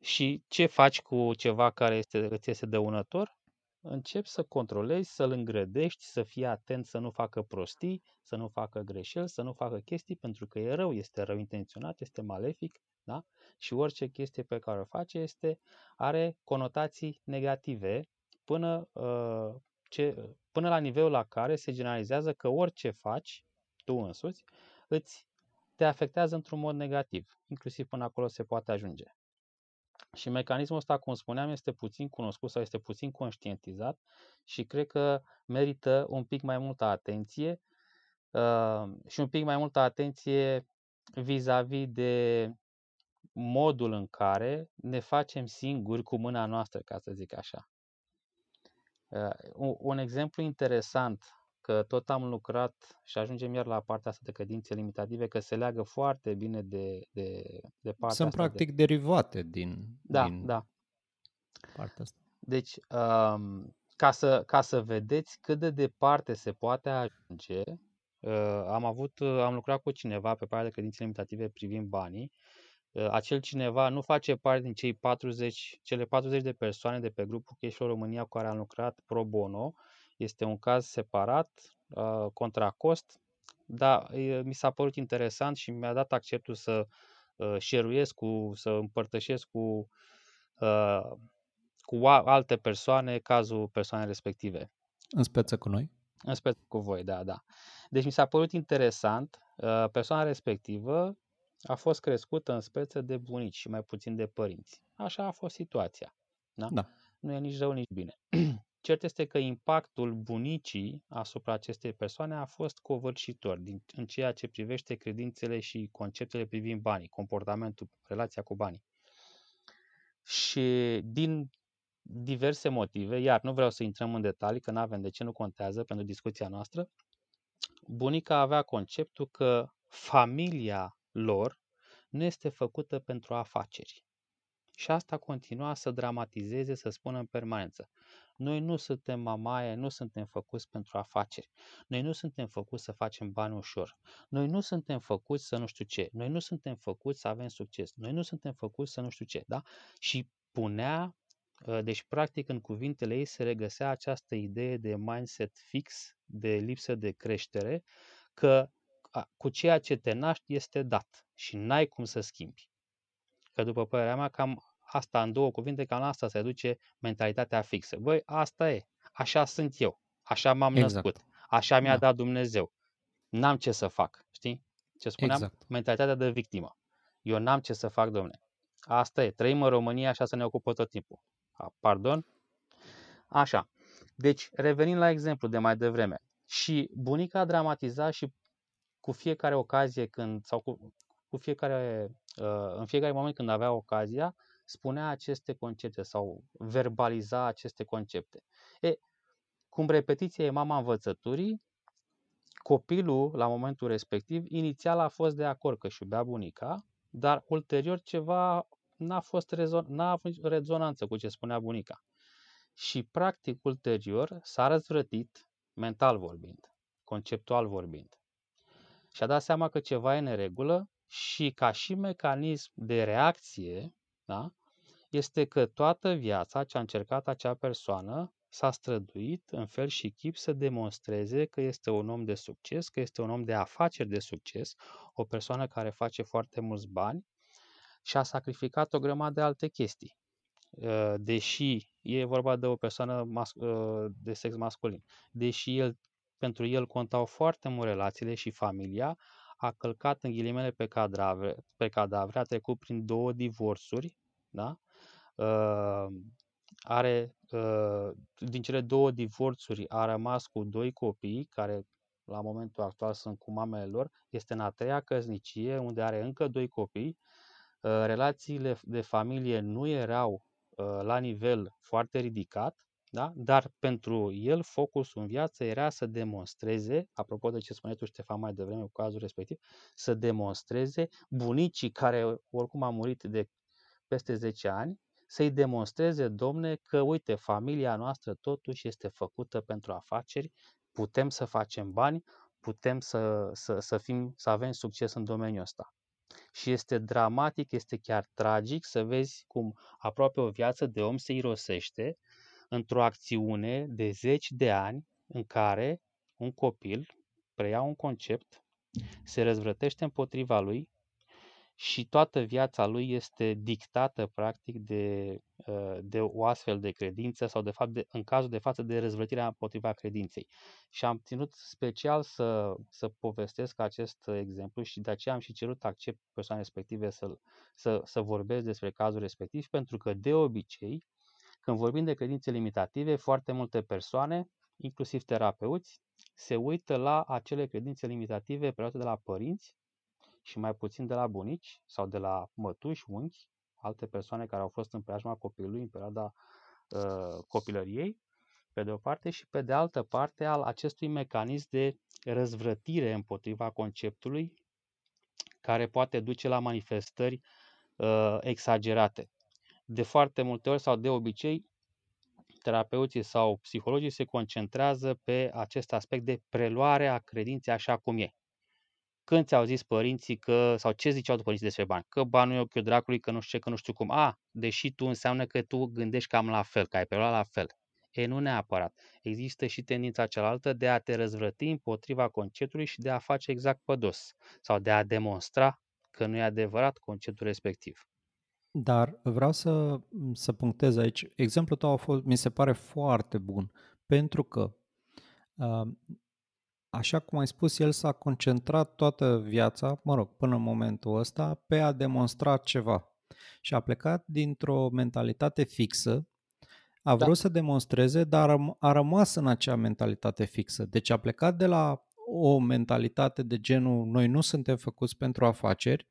Și ce faci cu ceva care este, îți este dăunător? începi să controlezi, să-l îngrădești, să fii atent să nu facă prostii, să nu facă greșeli, să nu facă chestii, pentru că e rău, este rău intenționat, este malefic, da? Și orice chestie pe care o face este, are conotații negative până, uh, ce, până la nivelul la care se generalizează că orice faci tu însuți îți te afectează într-un mod negativ. Inclusiv până acolo se poate ajunge. Și mecanismul ăsta, cum spuneam, este puțin cunoscut sau este puțin conștientizat și cred că merită un pic mai multă atenție uh, și un pic mai multă atenție vis-a-vis de modul în care ne facem singuri cu mâna noastră, ca să zic așa. Uh, un, un exemplu interesant, că tot am lucrat și ajungem iar la partea asta de credințe limitative, că se leagă foarte bine de, de, de partea Sunt asta practic de... derivate din, Da, din da. partea asta. Deci, um, ca, să, ca să vedeți cât de departe se poate ajunge, uh, am avut, uh, am lucrat cu cineva pe partea de credințe limitative privind banii. Uh, acel cineva nu face parte din cei 40, cele 40 de persoane de pe grupul Cashflow România cu care am lucrat pro bono. Este un caz separat, uh, contra cost, dar uh, mi s-a părut interesant și mi-a dat acceptul să uh, share cu, să împărtășesc cu uh, cu alte persoane, cazul persoanei respective. În speță cu noi? În speță cu voi, da, da. Deci mi s-a părut interesant, uh, persoana respectivă a fost crescută în speță de bunici și mai puțin de părinți. Așa a fost situația. Da? da. Nu e nici rău, nici bine. Cert este că impactul bunicii asupra acestei persoane a fost covârșitor din, în ceea ce privește credințele și conceptele privind banii, comportamentul, relația cu banii. Și din diverse motive, iar nu vreau să intrăm în detalii, că nu avem de ce, nu contează pentru discuția noastră. Bunica avea conceptul că familia lor nu este făcută pentru afaceri. Și asta continua să dramatizeze, să spună în permanență. Noi nu suntem mamaie, nu suntem făcuți pentru afaceri. Noi nu suntem făcuți să facem bani ușor. Noi nu suntem făcuți să nu știu ce. Noi nu suntem făcuți să avem succes. Noi nu suntem făcuți să nu știu ce. Da? Și punea Ă, deci, practic, în cuvintele ei se regăsea această idee de mindset fix, de lipsă de creștere, că cu ceea ce te naști este dat și n-ai cum să schimbi. Că după părerea mea, cam asta, în două cuvinte, cam asta se duce mentalitatea fixă. Băi, asta e, așa sunt eu, așa m-am exact. născut, așa mi-a da. dat Dumnezeu. N-am ce să fac, știi? Ce spuneam? Exact. Mentalitatea de victimă. Eu n-am ce să fac, domne. Asta e, trăim în România, așa să ne ocupă tot timpul. Pardon? Așa. Deci, revenim la exemplu de mai devreme. Și bunica dramatiza și cu fiecare ocazie când, sau cu, cu fiecare, uh, în fiecare moment când avea ocazia, spunea aceste concepte sau verbaliza aceste concepte. E, cum repetiția e mama învățăturii, copilul, la momentul respectiv, inițial a fost de acord că își iubea bunica, dar ulterior ceva n-a fost rezon- n-a avut rezonanță cu ce spunea bunica. Și practic ulterior s-a răzvrătit, mental vorbind, conceptual vorbind. Și a dat seama că ceva e în regulă și ca și mecanism de reacție, da, este că toată viața ce a încercat acea persoană s-a străduit în fel și chip să demonstreze că este un om de succes, că este un om de afaceri de succes, o persoană care face foarte mulți bani și a sacrificat o grămadă de alte chestii. Ă, deși e vorba de o persoană mas- ă, de sex masculin, deși el, pentru el contau foarte mult relațiile și familia, a călcat în ghilimele pe cadavre, pe cadavre a trecut prin două divorțuri, da? Uh, are, uh, din cele două divorțuri a rămas cu doi copii care la momentul actual sunt cu mamele lor, este în a treia căsnicie unde are încă doi copii Ă, relațiile de familie nu erau ă, la nivel foarte ridicat, da? dar pentru el focusul în viață era să demonstreze, apropo de ce spuneai tu Ștefan mai devreme cu cazul respectiv, să demonstreze bunicii care oricum a murit de peste 10 ani, să-i demonstreze, domne, că uite, familia noastră totuși este făcută pentru afaceri, putem să facem bani, putem să, să, să, fim, să avem succes în domeniul ăsta. Și este dramatic, este chiar tragic să vezi cum aproape o viață de om se irosește într-o acțiune de zeci de ani în care un copil preia un concept, se răzvrătește împotriva lui și toată viața lui este dictată practic de, uh, de o astfel de credință sau de fapt de, în cazul de față de răzvrătirea împotriva credinței. Și am ținut special să, să povestesc acest exemplu și de aceea am și cerut accept persoane respective să, să, să vorbesc despre cazul respectiv pentru că de obicei când vorbim de credințe limitative, foarte multe persoane, inclusiv terapeuți, se uită la acele credințe limitative preluate de la părinți și mai puțin de la bunici sau de la mătuși, unchi, alte persoane care au fost în preajma copilului în perioada uh, copilăriei pe de o parte, și pe de altă parte al acestui mecanism de răzvrătire împotriva conceptului care poate duce la manifestări uh, exagerate. De foarte multe ori sau de obicei, terapeuții sau psihologii se concentrează pe acest aspect de preluare a credinței așa cum e. Când ți-au zis părinții că, sau ce ziceau părinții despre bani? Că banul e ochiul dracului, că nu știu ce, că nu știu cum. A, deși tu înseamnă că tu gândești cam la fel, că ai preluat la fel. E, nu neapărat. Există și tendința cealaltă de a te răzvrăti împotriva conceptului și de a face exact pe dos. Sau de a demonstra că nu e adevărat conceptul respectiv. Dar vreau să, să punctez aici. Exemplul tău a fost, mi se pare foarte bun, pentru că, așa cum ai spus, el s-a concentrat toată viața, mă rog, până în momentul ăsta, pe a demonstra ceva. Și a plecat dintr-o mentalitate fixă, a vrut da. să demonstreze, dar a rămas în acea mentalitate fixă. Deci a plecat de la o mentalitate de genul noi nu suntem făcuți pentru afaceri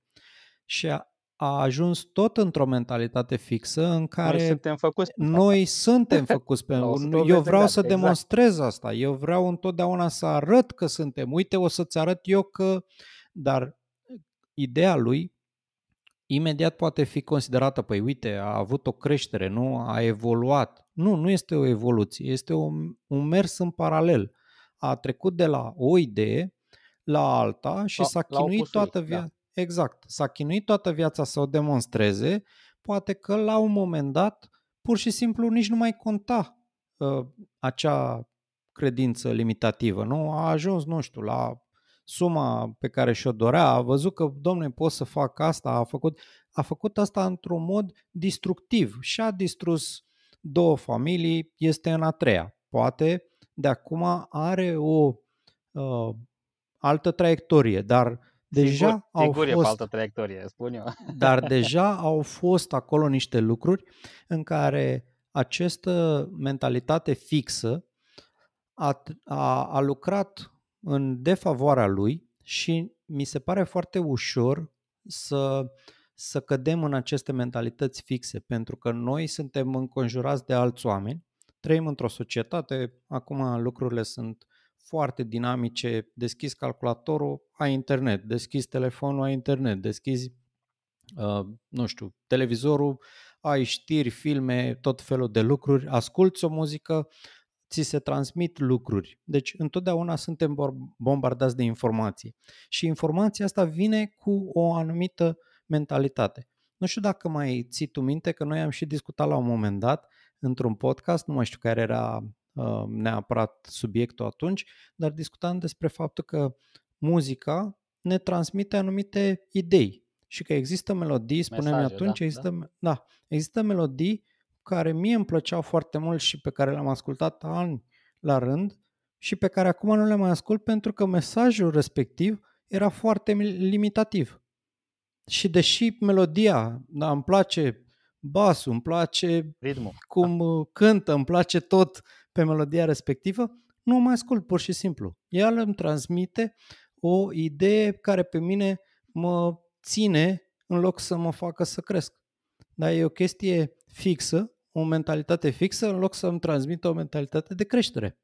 și a, a ajuns tot într-o mentalitate fixă în care noi suntem făcuți, noi suntem făcuți pe Eu vreau să exact. demonstrez asta. Eu vreau întotdeauna să arăt că suntem. Uite, o să-ți arăt eu că... Dar ideea lui imediat poate fi considerată, păi uite, a avut o creștere, nu? A evoluat. Nu, nu este o evoluție, este un, un mers în paralel. A trecut de la o idee la alta și la, s-a chinuit toată viața. Da. Exact. S-a chinuit toată viața să o demonstreze, poate că la un moment dat pur și simplu nici nu mai conta uh, acea credință limitativă, nu? A ajuns, nu știu, la suma pe care și-o dorea, a văzut că, domnule, pot să fac asta, a făcut, a făcut asta într-un mod destructiv și a distrus două familii, este în a treia. Poate de acum are o uh, altă traiectorie, dar deja sigur, au sigur fost, e altă traiectorie, spun eu. Dar deja au fost acolo niște lucruri în care această mentalitate fixă a, a, a lucrat în defavoarea lui și mi se pare foarte ușor să, să cădem în aceste mentalități fixe, pentru că noi suntem înconjurați de alți oameni, trăim într-o societate, acum lucrurile sunt foarte dinamice, deschizi calculatorul, ai internet, deschizi telefonul, ai internet, deschizi, uh, nu știu, televizorul, ai știri, filme, tot felul de lucruri, asculți o muzică, ți se transmit lucruri. Deci întotdeauna suntem bombardați de informații. Și informația asta vine cu o anumită mentalitate. Nu știu dacă mai ții tu minte că noi am și discutat la un moment dat într-un podcast, nu mai știu care era uh, neapărat subiectul atunci, dar discutam despre faptul că muzica ne transmite anumite idei și că există melodii, spuneam Mesaje, atunci, da, există, da. Da, există melodii care mie îmi plăceau foarte mult și pe care le-am ascultat ani la rând și pe care acum nu le mai ascult pentru că mesajul respectiv era foarte limitativ. Și deși melodia, da, îmi place basul, îmi place ritmul, cum da. cântă, îmi place tot pe melodia respectivă, nu mai ascult pur și simplu. El îmi transmite o idee care pe mine mă ține în loc să mă facă să cresc. Dar e o chestie fixă, o mentalitate fixă, în loc să îmi transmită o mentalitate de creștere.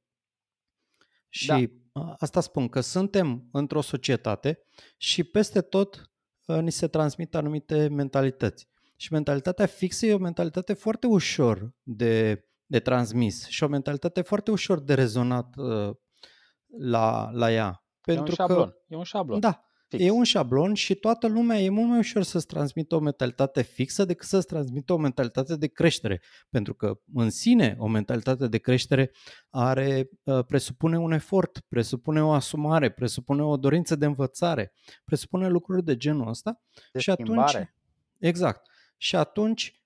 Și da. asta spun, că suntem într-o societate și peste tot ă, ni se transmit anumite mentalități. Și mentalitatea fixă e o mentalitate foarte ușor de, de transmis și o mentalitate foarte ușor de rezonat uh, la, la ea. Pentru e un șablon. Că, e un șablon. Da. Fix. E un șablon și toată lumea e mult mai ușor să-ți transmită o mentalitate fixă decât să-ți transmită o mentalitate de creștere. Pentru că în sine o mentalitate de creștere are, uh, presupune un efort, presupune o asumare, presupune o dorință de învățare, presupune lucruri de genul ăsta. De și schimbare. atunci, exact. Și atunci uh,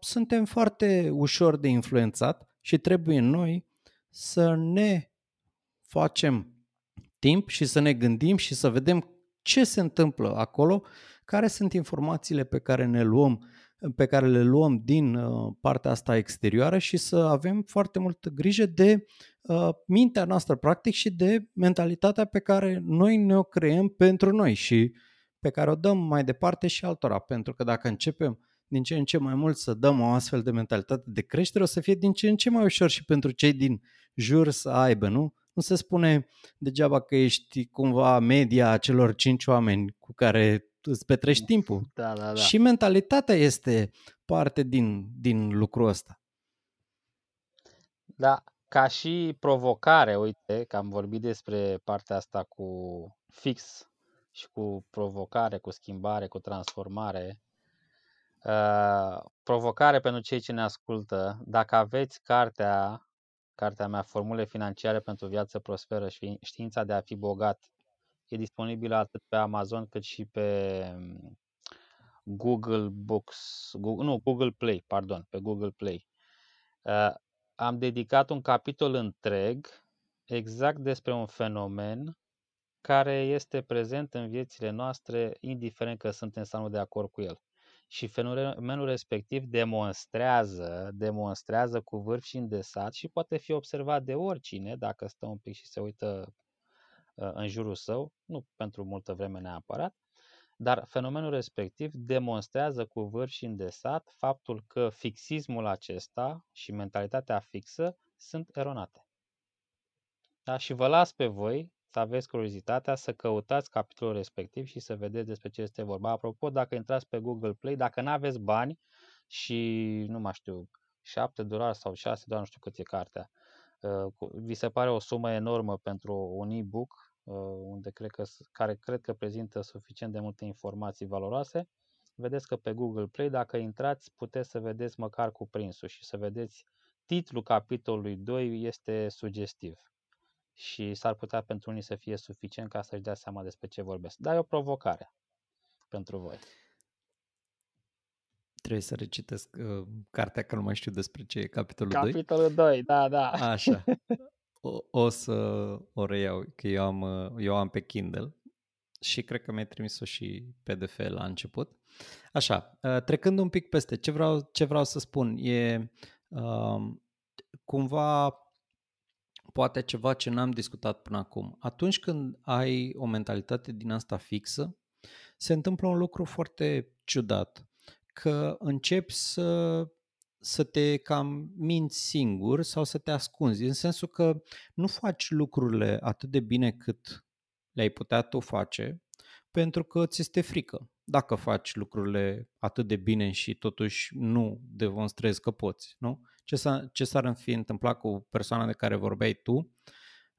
suntem foarte ușor de influențat și trebuie noi să ne facem timp și să ne gândim și să vedem ce se întâmplă acolo, care sunt informațiile pe care ne luăm pe care le luăm din uh, partea asta exterioară și să avem foarte multă grijă de uh, mintea noastră practic și de mentalitatea pe care noi ne-o creăm pentru noi și pe care o dăm mai departe și altora. Pentru că dacă începem din ce în ce mai mult să dăm o astfel de mentalitate de creștere, o să fie din ce în ce mai ușor și pentru cei din jur să aibă, nu? Nu se spune degeaba că ești cumva media celor cinci oameni cu care îți petrești timpul. Da, da, da. Și mentalitatea este parte din, din lucrul ăsta. Da, ca și provocare, uite, că am vorbit despre partea asta cu fix și cu provocare, cu schimbare, cu transformare. Uh, provocare pentru cei ce ne ascultă, dacă aveți cartea, cartea mea, Formule financiare pentru viață prosperă și știința de a fi bogat, e disponibilă atât pe Amazon cât și pe mm, Google Books, Google, nu, Google Play, pardon, pe Google Play. Uh, am dedicat un capitol întreg exact despre un fenomen care este prezent în viețile noastre, indiferent că suntem sau nu de acord cu el. Și fenomenul respectiv demonstrează, demonstrează cu vârf și îndesat și poate fi observat de oricine dacă stă un pic și se uită uh, în jurul său, nu pentru multă vreme neapărat, dar fenomenul respectiv demonstrează cu vârf și îndesat faptul că fixismul acesta și mentalitatea fixă sunt eronate. Da? Și vă las pe voi să aveți curiozitatea să căutați capitolul respectiv și să vedeți despre ce este vorba. Apropo, dacă intrați pe Google Play, dacă nu aveți bani și, nu mai știu, 7 dolari sau 6 dolari, nu știu cât e cartea, uh, vi se pare o sumă enormă pentru un e-book, uh, unde cred că, care cred că prezintă suficient de multe informații valoroase, vedeți că pe Google Play, dacă intrați, puteți să vedeți măcar cuprinsul și să vedeți titlul capitolului 2 este sugestiv și s-ar putea pentru unii să fie suficient ca să-și dea seama despre ce vorbesc. Dar e o provocare pentru voi. Trebuie să recitesc uh, cartea, că nu mai știu despre ce e capitolul, capitolul 2. Capitolul 2, da, da. Așa. O, o să o reiau, că eu am, uh, eu am pe Kindle și cred că mi-ai trimis-o și PDF la început. Așa, uh, trecând un pic peste, ce vreau, ce vreau să spun e uh, cumva poate ceva ce n-am discutat până acum. Atunci când ai o mentalitate din asta fixă, se întâmplă un lucru foarte ciudat, că începi să, să te cam minți singur sau să te ascunzi, în sensul că nu faci lucrurile atât de bine cât le-ai putea tu face, pentru că ți este frică. Dacă faci lucrurile atât de bine și totuși nu demonstrezi că poți, nu? Ce, s-a, ce s-ar fi întâmplat cu persoana de care vorbeai tu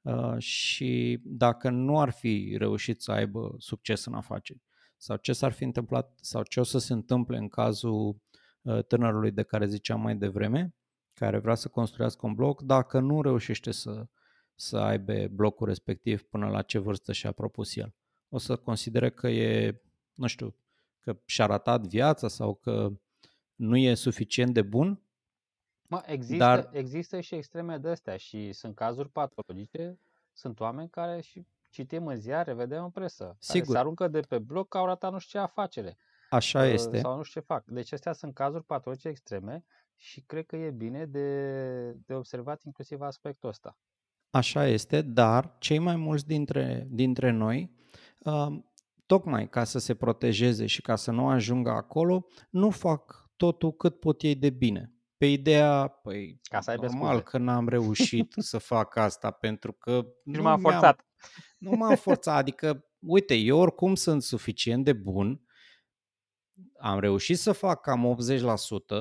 uh, și dacă nu ar fi reușit să aibă succes în afaceri sau ce s-ar fi întâmplat sau ce o să se întâmple în cazul uh, tânărului de care ziceam mai devreme, care vrea să construiască un bloc, dacă nu reușește să, să aibă blocul respectiv până la ce vârstă și-a propus el. O să considere că e, nu știu, că și-a ratat viața sau că nu e suficient de bun Mă, există, Dar... există și extreme de astea și sunt cazuri patologice, sunt oameni care și citim în ziare, vedem în presă, Sigur. care se aruncă de pe bloc că au ratat nu știu ce afacere. Așa este. Sau nu știu ce fac. Deci astea sunt cazuri patologice extreme și cred că e bine de, de observat inclusiv aspectul ăsta. Așa este, dar cei mai mulți dintre, dintre noi, uh, tocmai ca să se protejeze și ca să nu ajungă acolo, nu fac totul cât pot ei de bine pe ideea, păi, Ca să normal scuze. că n-am reușit să fac asta pentru că nu, m-am forțat. Nu m-am forțat, adică, uite, eu oricum sunt suficient de bun, am reușit să fac cam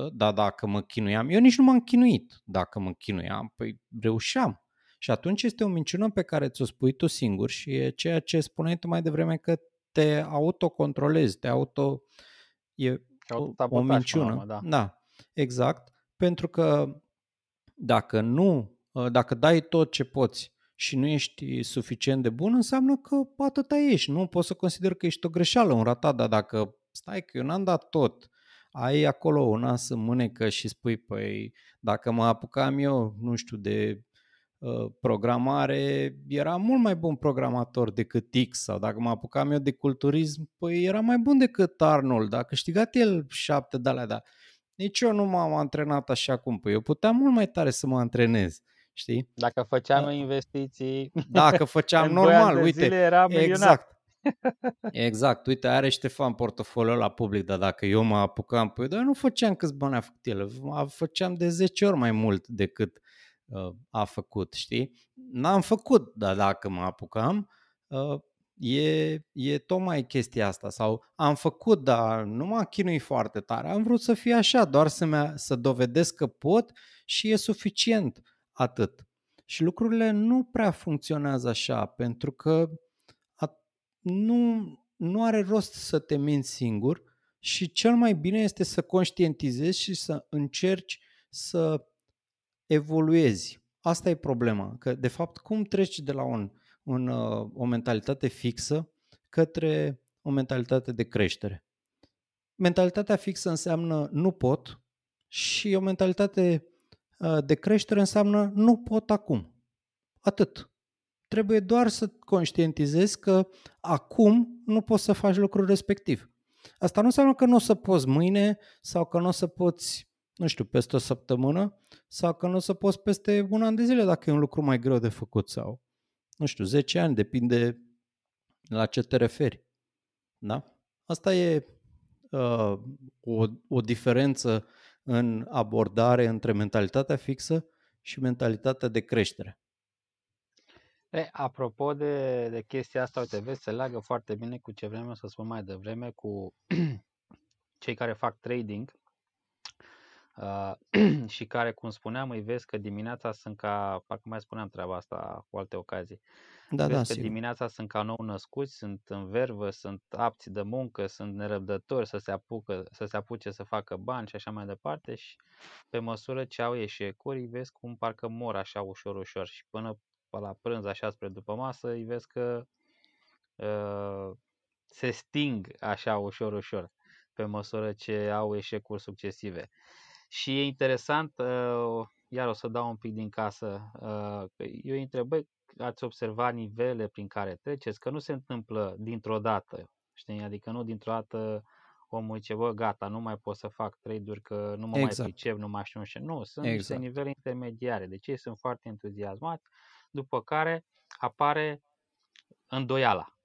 80%, dar dacă mă chinuiam, eu nici nu m-am chinuit. Dacă mă chinuiam, păi reușeam. Și atunci este o minciună pe care ți-o spui tu singur și e ceea ce spuneai tu mai devreme că te autocontrolezi, te auto... E o, o minciună. da. da, exact pentru că dacă nu, ă, dacă dai tot ce poți și nu ești suficient de bun, înseamnă că atâta ești. Nu poți să consider că ești o greșeală, un ratat, dar dacă stai că eu n-am dat tot, ai acolo o nas în mânecă și spui, păi, dacă mă apucam eu, nu știu, de uh, programare, era mult mai bun programator decât X sau dacă mă apucam eu de culturism, păi era mai bun decât Arnold, a câștigat el șapte de alea, dar nici eu nu m-am antrenat așa cum păi eu puteam mult mai tare să mă antrenez, știi? Dacă făceam da. investiții Dacă făceam normal, uite, era exact. Exact, uite, are Ștefan portofoliu la public, dar dacă eu mă apucam, păi, dar eu nu făceam câți bani a făcut el, făceam de 10 ori mai mult decât uh, a făcut, știi? N-am făcut, dar dacă mă apucam, uh, e, e tocmai chestia asta. Sau am făcut, dar nu m-a chinuit foarte tare. Am vrut să fie așa, doar să, să dovedesc că pot și e suficient atât. Și lucrurile nu prea funcționează așa, pentru că nu, nu are rost să te minți singur și cel mai bine este să conștientizezi și să încerci să evoluezi. Asta e problema, că de fapt cum treci de la un, un, uh, o mentalitate fixă către o mentalitate de creștere. Mentalitatea fixă înseamnă nu pot și o mentalitate uh, de creștere înseamnă nu pot acum. Atât. Trebuie doar să conștientizezi că acum nu poți să faci lucrul respectiv. Asta nu înseamnă că nu o să poți mâine sau că nu o să poți, nu știu, peste o săptămână sau că nu o să poți peste un an de zile dacă e un lucru mai greu de făcut sau, nu știu, 10 ani, depinde la ce te referi. Da? Asta e uh, o, o diferență în abordare între mentalitatea fixă și mentalitatea de creștere. E, apropo de, de chestia asta, uite, vezi, se leagă foarte bine cu ce vrem să spun mai devreme, cu cei care fac trading uh, și care, cum spuneam, îi vezi că dimineața sunt ca, parcă mai spuneam treaba asta cu alte ocazii, da, vezi da, că sigur. dimineața sunt ca nou născuți, sunt în vervă, sunt apți de muncă, sunt nerăbdători să se, apucă, să se apuce să facă bani și așa mai departe și pe măsură ce au eșecuri, vezi cum parcă mor așa ușor, ușor și până pe la prânz, așa spre după masă, îi vezi că uh, se sting așa ușor, ușor, pe măsură ce au eșecuri succesive. Și e interesant, uh, iar o să dau un pic din casă, uh, eu îi întreb, băi, ați observat nivele prin care treceți, că nu se întâmplă dintr-o dată, știi? Adică nu dintr-o dată omul zice, bă, gata, nu mai pot să fac trade-uri că nu mă exact. mai pricep, nu mai știu ce. Nu, sunt exact. niște nivele intermediare. Deci ei sunt foarte entuziasmați după care apare îndoiala.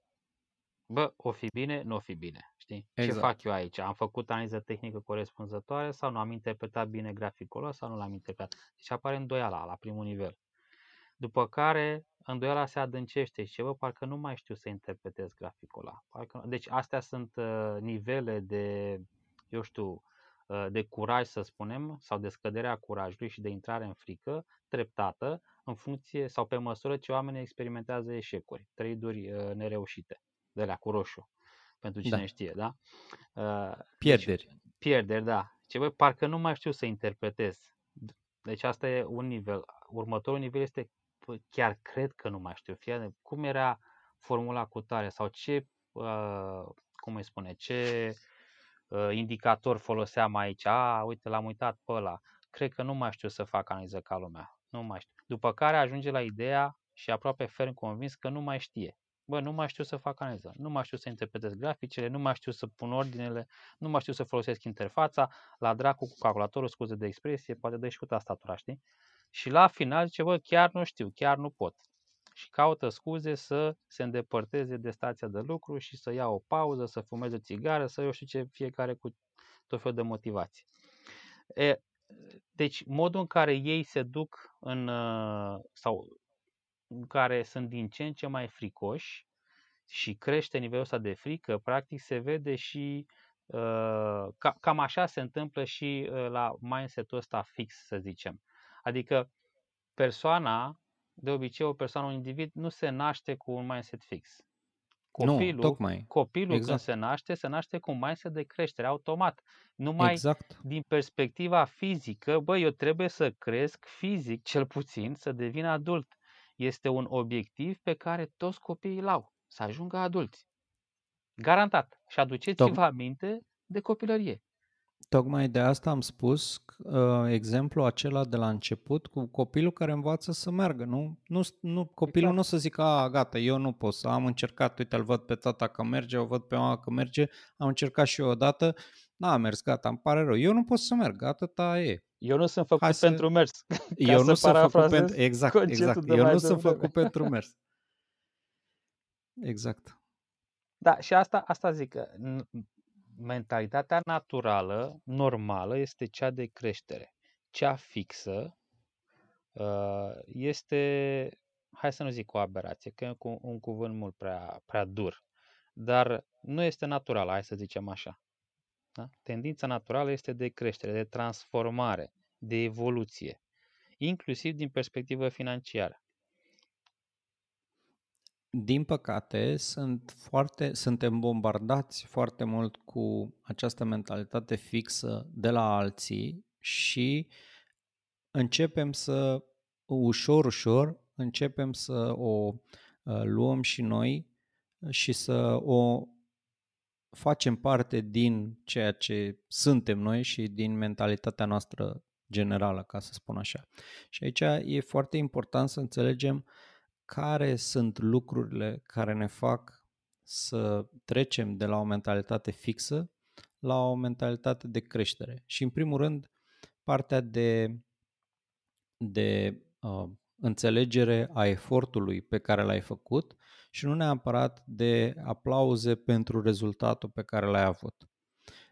Bă, o fi bine, nu o fi bine, știi? Exact. Ce fac eu aici? Am făcut analiză tehnică corespunzătoare sau nu am interpretat bine graficul ăla sau nu l-am interpretat? Deci apare îndoiala la primul nivel. După care îndoiala se adâncește și bă, parcă nu mai știu să interpretez graficul ăla. Parcă... Deci astea sunt uh, nivele de, eu știu, uh, de curaj, să spunem, sau de scăderea curajului și de intrare în frică, treptată, în funcție sau pe măsură ce oamenii experimentează eșecuri, trade-uri uh, nereușite, de la cu roșu, pentru cine da. știe, da? Uh, pierderi. Deci, pierderi, da. Ce băi, parcă nu mai știu să interpretez. Deci asta e un nivel. Următorul nivel este chiar cred că nu mai știu. Fie, cum era formula cu tare sau ce, uh, cum îi spune, ce uh, indicator foloseam aici. A, uite, l-am uitat pe ăla. Cred că nu mai știu să fac analiză ca lumea. Nu mai știu. După care ajunge la ideea și aproape ferm convins că nu mai știe. Bă, nu mai știu să fac analiză, nu mai știu să interpretez graficele, nu mai știu să pun ordinele, nu mai știu să folosesc interfața, la dracu cu calculatorul, scuze de expresie, poate dă și cu tastatura, știi? Și la final zice, bă, chiar nu știu, chiar nu pot. Și caută scuze să se îndepărteze de stația de lucru și să ia o pauză, să fumeze o țigară, să eu știu ce, fiecare cu tot felul de motivații. E, deci modul în care ei se duc în, uh, sau în care sunt din ce în ce mai fricoși și crește nivelul ăsta de frică, practic se vede și uh, ca, cam așa se întâmplă și uh, la mindset-ul ăsta fix, să zicem. Adică persoana, de obicei o persoană, un individ, nu se naște cu un mindset fix. Copilul, nu, tocmai. copilul exact. când se naște, se naște cu un mindset de creștere automat. Numai exact. din perspectiva fizică, bă, eu trebuie să cresc fizic, cel puțin, să devin adult. Este un obiectiv pe care toți copiii îl au, să ajungă adulți. Garantat. Și aduceți-vă Toc- aminte de copilărie. Tocmai de asta am spus uh, exemplul acela de la început cu copilul care învață să meargă. Nu, nu, nu copilul exact. nu o să zică, a, gata, eu nu pot să am încercat, uite, îl văd pe tata că merge, o văd pe mama că merge, am încercat și eu odată, n-a mers, gata, îmi pare rău. Eu nu pot să merg, atâta e. Eu nu sunt făcut Hai pentru să... mers. eu nu sunt făcut pentru... Exact, exact. Eu nu sunt făcut pentru mers. Exact. Da, și asta, asta zic că mentalitatea naturală, normală, este cea de creștere. Cea fixă uh, este, hai să nu zic o aberație, că e un cuvânt mult prea, prea dur, dar nu este naturală, hai să zicem așa. Da? Tendința naturală este de creștere, de transformare, de evoluție, inclusiv din perspectivă financiară. Din păcate, sunt foarte, suntem bombardați foarte mult cu această mentalitate fixă de la alții și începem să, ușor, ușor, începem să o uh, luăm și noi și să o facem parte din ceea ce suntem noi și din mentalitatea noastră generală, ca să spun așa. Și aici e foarte important să înțelegem care sunt lucrurile care ne fac să trecem de la o mentalitate fixă la o mentalitate de creștere. Și în primul rând, partea de, de uh, înțelegere a efortului pe care l-ai făcut și nu neapărat de aplauze pentru rezultatul pe care l-ai avut.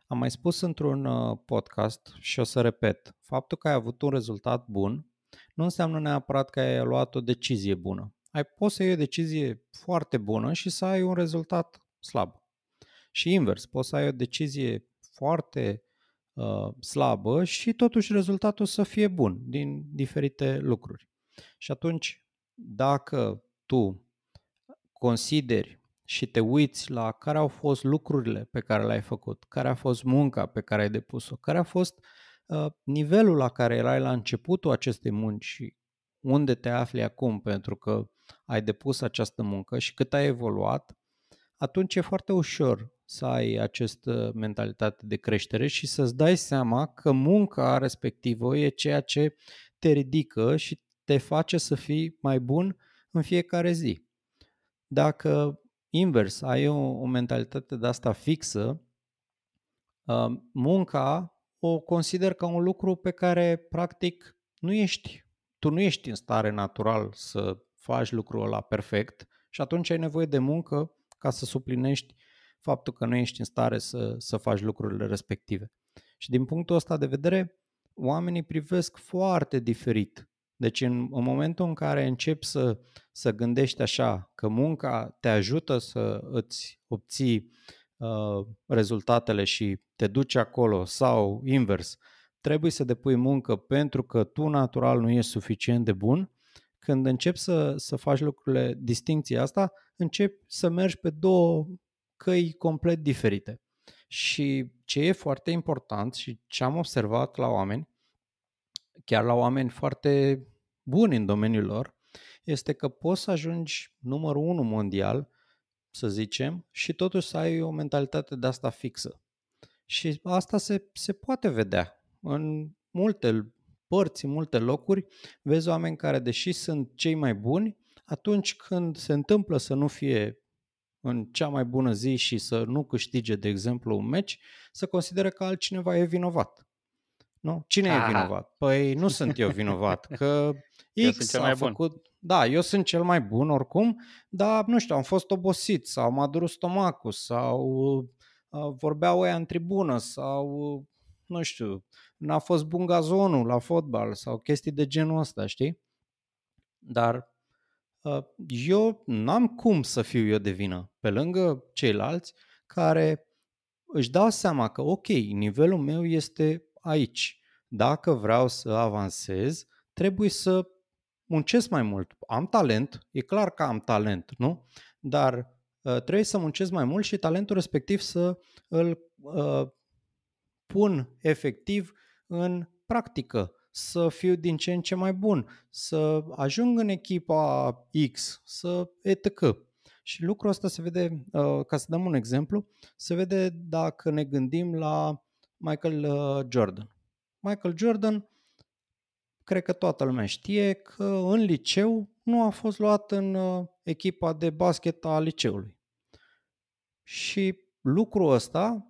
Am mai spus într-un uh, podcast și o să repet, faptul că ai avut un rezultat bun nu înseamnă neapărat că ai luat o decizie bună. Ai poți să iei o decizie foarte bună și să ai un rezultat slab. Și invers, poți să ai o decizie foarte uh, slabă și totuși rezultatul să fie bun din diferite lucruri. Și atunci, dacă tu consideri și te uiți la care au fost lucrurile pe care le-ai făcut, care a fost munca pe care ai depus-o, care a fost uh, nivelul la care erai la începutul acestei munci și unde te afli acum, pentru că ai depus această muncă și cât ai evoluat, atunci e foarte ușor să ai această mentalitate de creștere și să-ți dai seama că munca respectivă e ceea ce te ridică și te face să fii mai bun în fiecare zi. Dacă invers ai o, o mentalitate de asta fixă, uh, munca o consider ca un lucru pe care practic nu ești, tu nu ești în stare natural să faci lucrul ăla perfect și atunci ai nevoie de muncă ca să suplinești faptul că nu ești în stare să, să faci lucrurile respective. Și din punctul ăsta de vedere, oamenii privesc foarte diferit deci în, în momentul în care începi să, să gândești așa, că munca te ajută să îți obții uh, rezultatele și te duci acolo sau invers, trebuie să depui muncă pentru că tu natural nu ești suficient de bun, când începi să, să faci lucrurile, distinția asta, începi să mergi pe două căi complet diferite. Și ce e foarte important și ce am observat la oameni, chiar la oameni foarte buni în domeniul lor, este că poți să ajungi numărul unu mondial, să zicem, și totuși să ai o mentalitate de asta fixă. Și asta se, se poate vedea în multe părți, în multe locuri. Vezi oameni care, deși sunt cei mai buni, atunci când se întâmplă să nu fie în cea mai bună zi și să nu câștige, de exemplu, un meci, să consideră că altcineva e vinovat. Nu? Cine Aha. e vinovat? Păi nu sunt eu vinovat, că X a făcut... Bun. Da, eu sunt cel mai bun oricum, dar nu știu, am fost obosit sau m-a durut stomacul sau uh, vorbeau ăia în tribună sau nu știu, n-a fost bun gazonul la fotbal sau chestii de genul ăsta, știi? Dar uh, eu n-am cum să fiu eu de vină, pe lângă ceilalți care își dau seama că, ok, nivelul meu este aici. Dacă vreau să avansez, trebuie să muncesc mai mult. Am talent, e clar că am talent, nu? Dar uh, trebuie să muncesc mai mult și talentul respectiv să îl uh, pun efectiv în practică, să fiu din ce în ce mai bun, să ajung în echipa X, să etc. Și lucrul ăsta se vede, uh, ca să dăm un exemplu, se vede dacă ne gândim la Michael uh, Jordan. Michael Jordan, cred că toată lumea știe că în liceu nu a fost luat în uh, echipa de basket a liceului. Și lucrul ăsta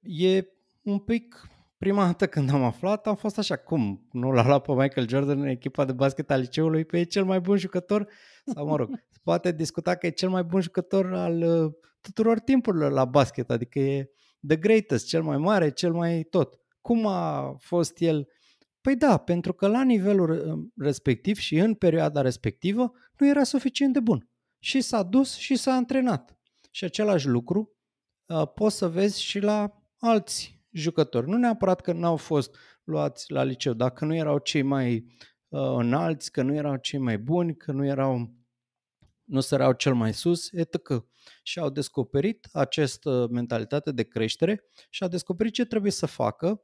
e un pic Prima dată când am aflat, am fost așa, cum? Nu l-a luat pe Michael Jordan în echipa de basket al liceului, pe e cel mai bun jucător? Sau mă rog, se poate discuta că e cel mai bun jucător al uh, tuturor timpurilor la basket, adică e the greatest, cel mai mare, cel mai tot. Cum a fost el? Păi da, pentru că la nivelul uh, respectiv și în perioada respectivă nu era suficient de bun. Și s-a dus și s-a antrenat. Și același lucru uh, poți să vezi și la alți jucători. Nu neapărat că n-au fost luați la liceu, dacă nu erau cei mai uh, înalți, că nu erau cei mai buni, că nu erau nu sărau cel mai sus, etc. Și au descoperit această mentalitate de creștere și au descoperit ce trebuie să facă,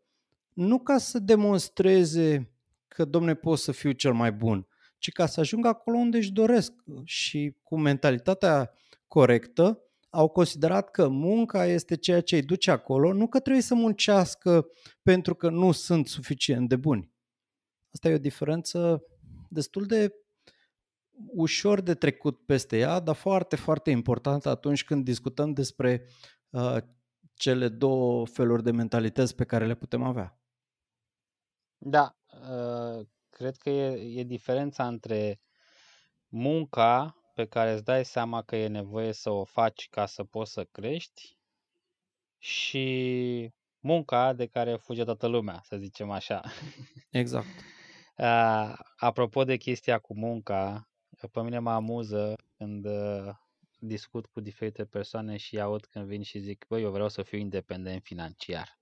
nu ca să demonstreze că, domne, pot să fiu cel mai bun, ci ca să ajungă acolo unde își doresc. Și cu mentalitatea corectă, au considerat că munca este ceea ce îi duce acolo, nu că trebuie să muncească pentru că nu sunt suficient de buni. Asta e o diferență destul de ușor de trecut peste ea, dar foarte, foarte importantă atunci când discutăm despre uh, cele două feluri de mentalități pe care le putem avea. Da, uh, cred că e, e diferența între munca pe care îți dai seama că e nevoie să o faci ca să poți să crești și munca de care fuge toată lumea, să zicem așa. Exact. Uh, apropo de chestia cu munca, pe mine mă amuză când uh, discut cu diferite persoane și aud când vin și zic, băi, eu vreau să fiu independent financiar.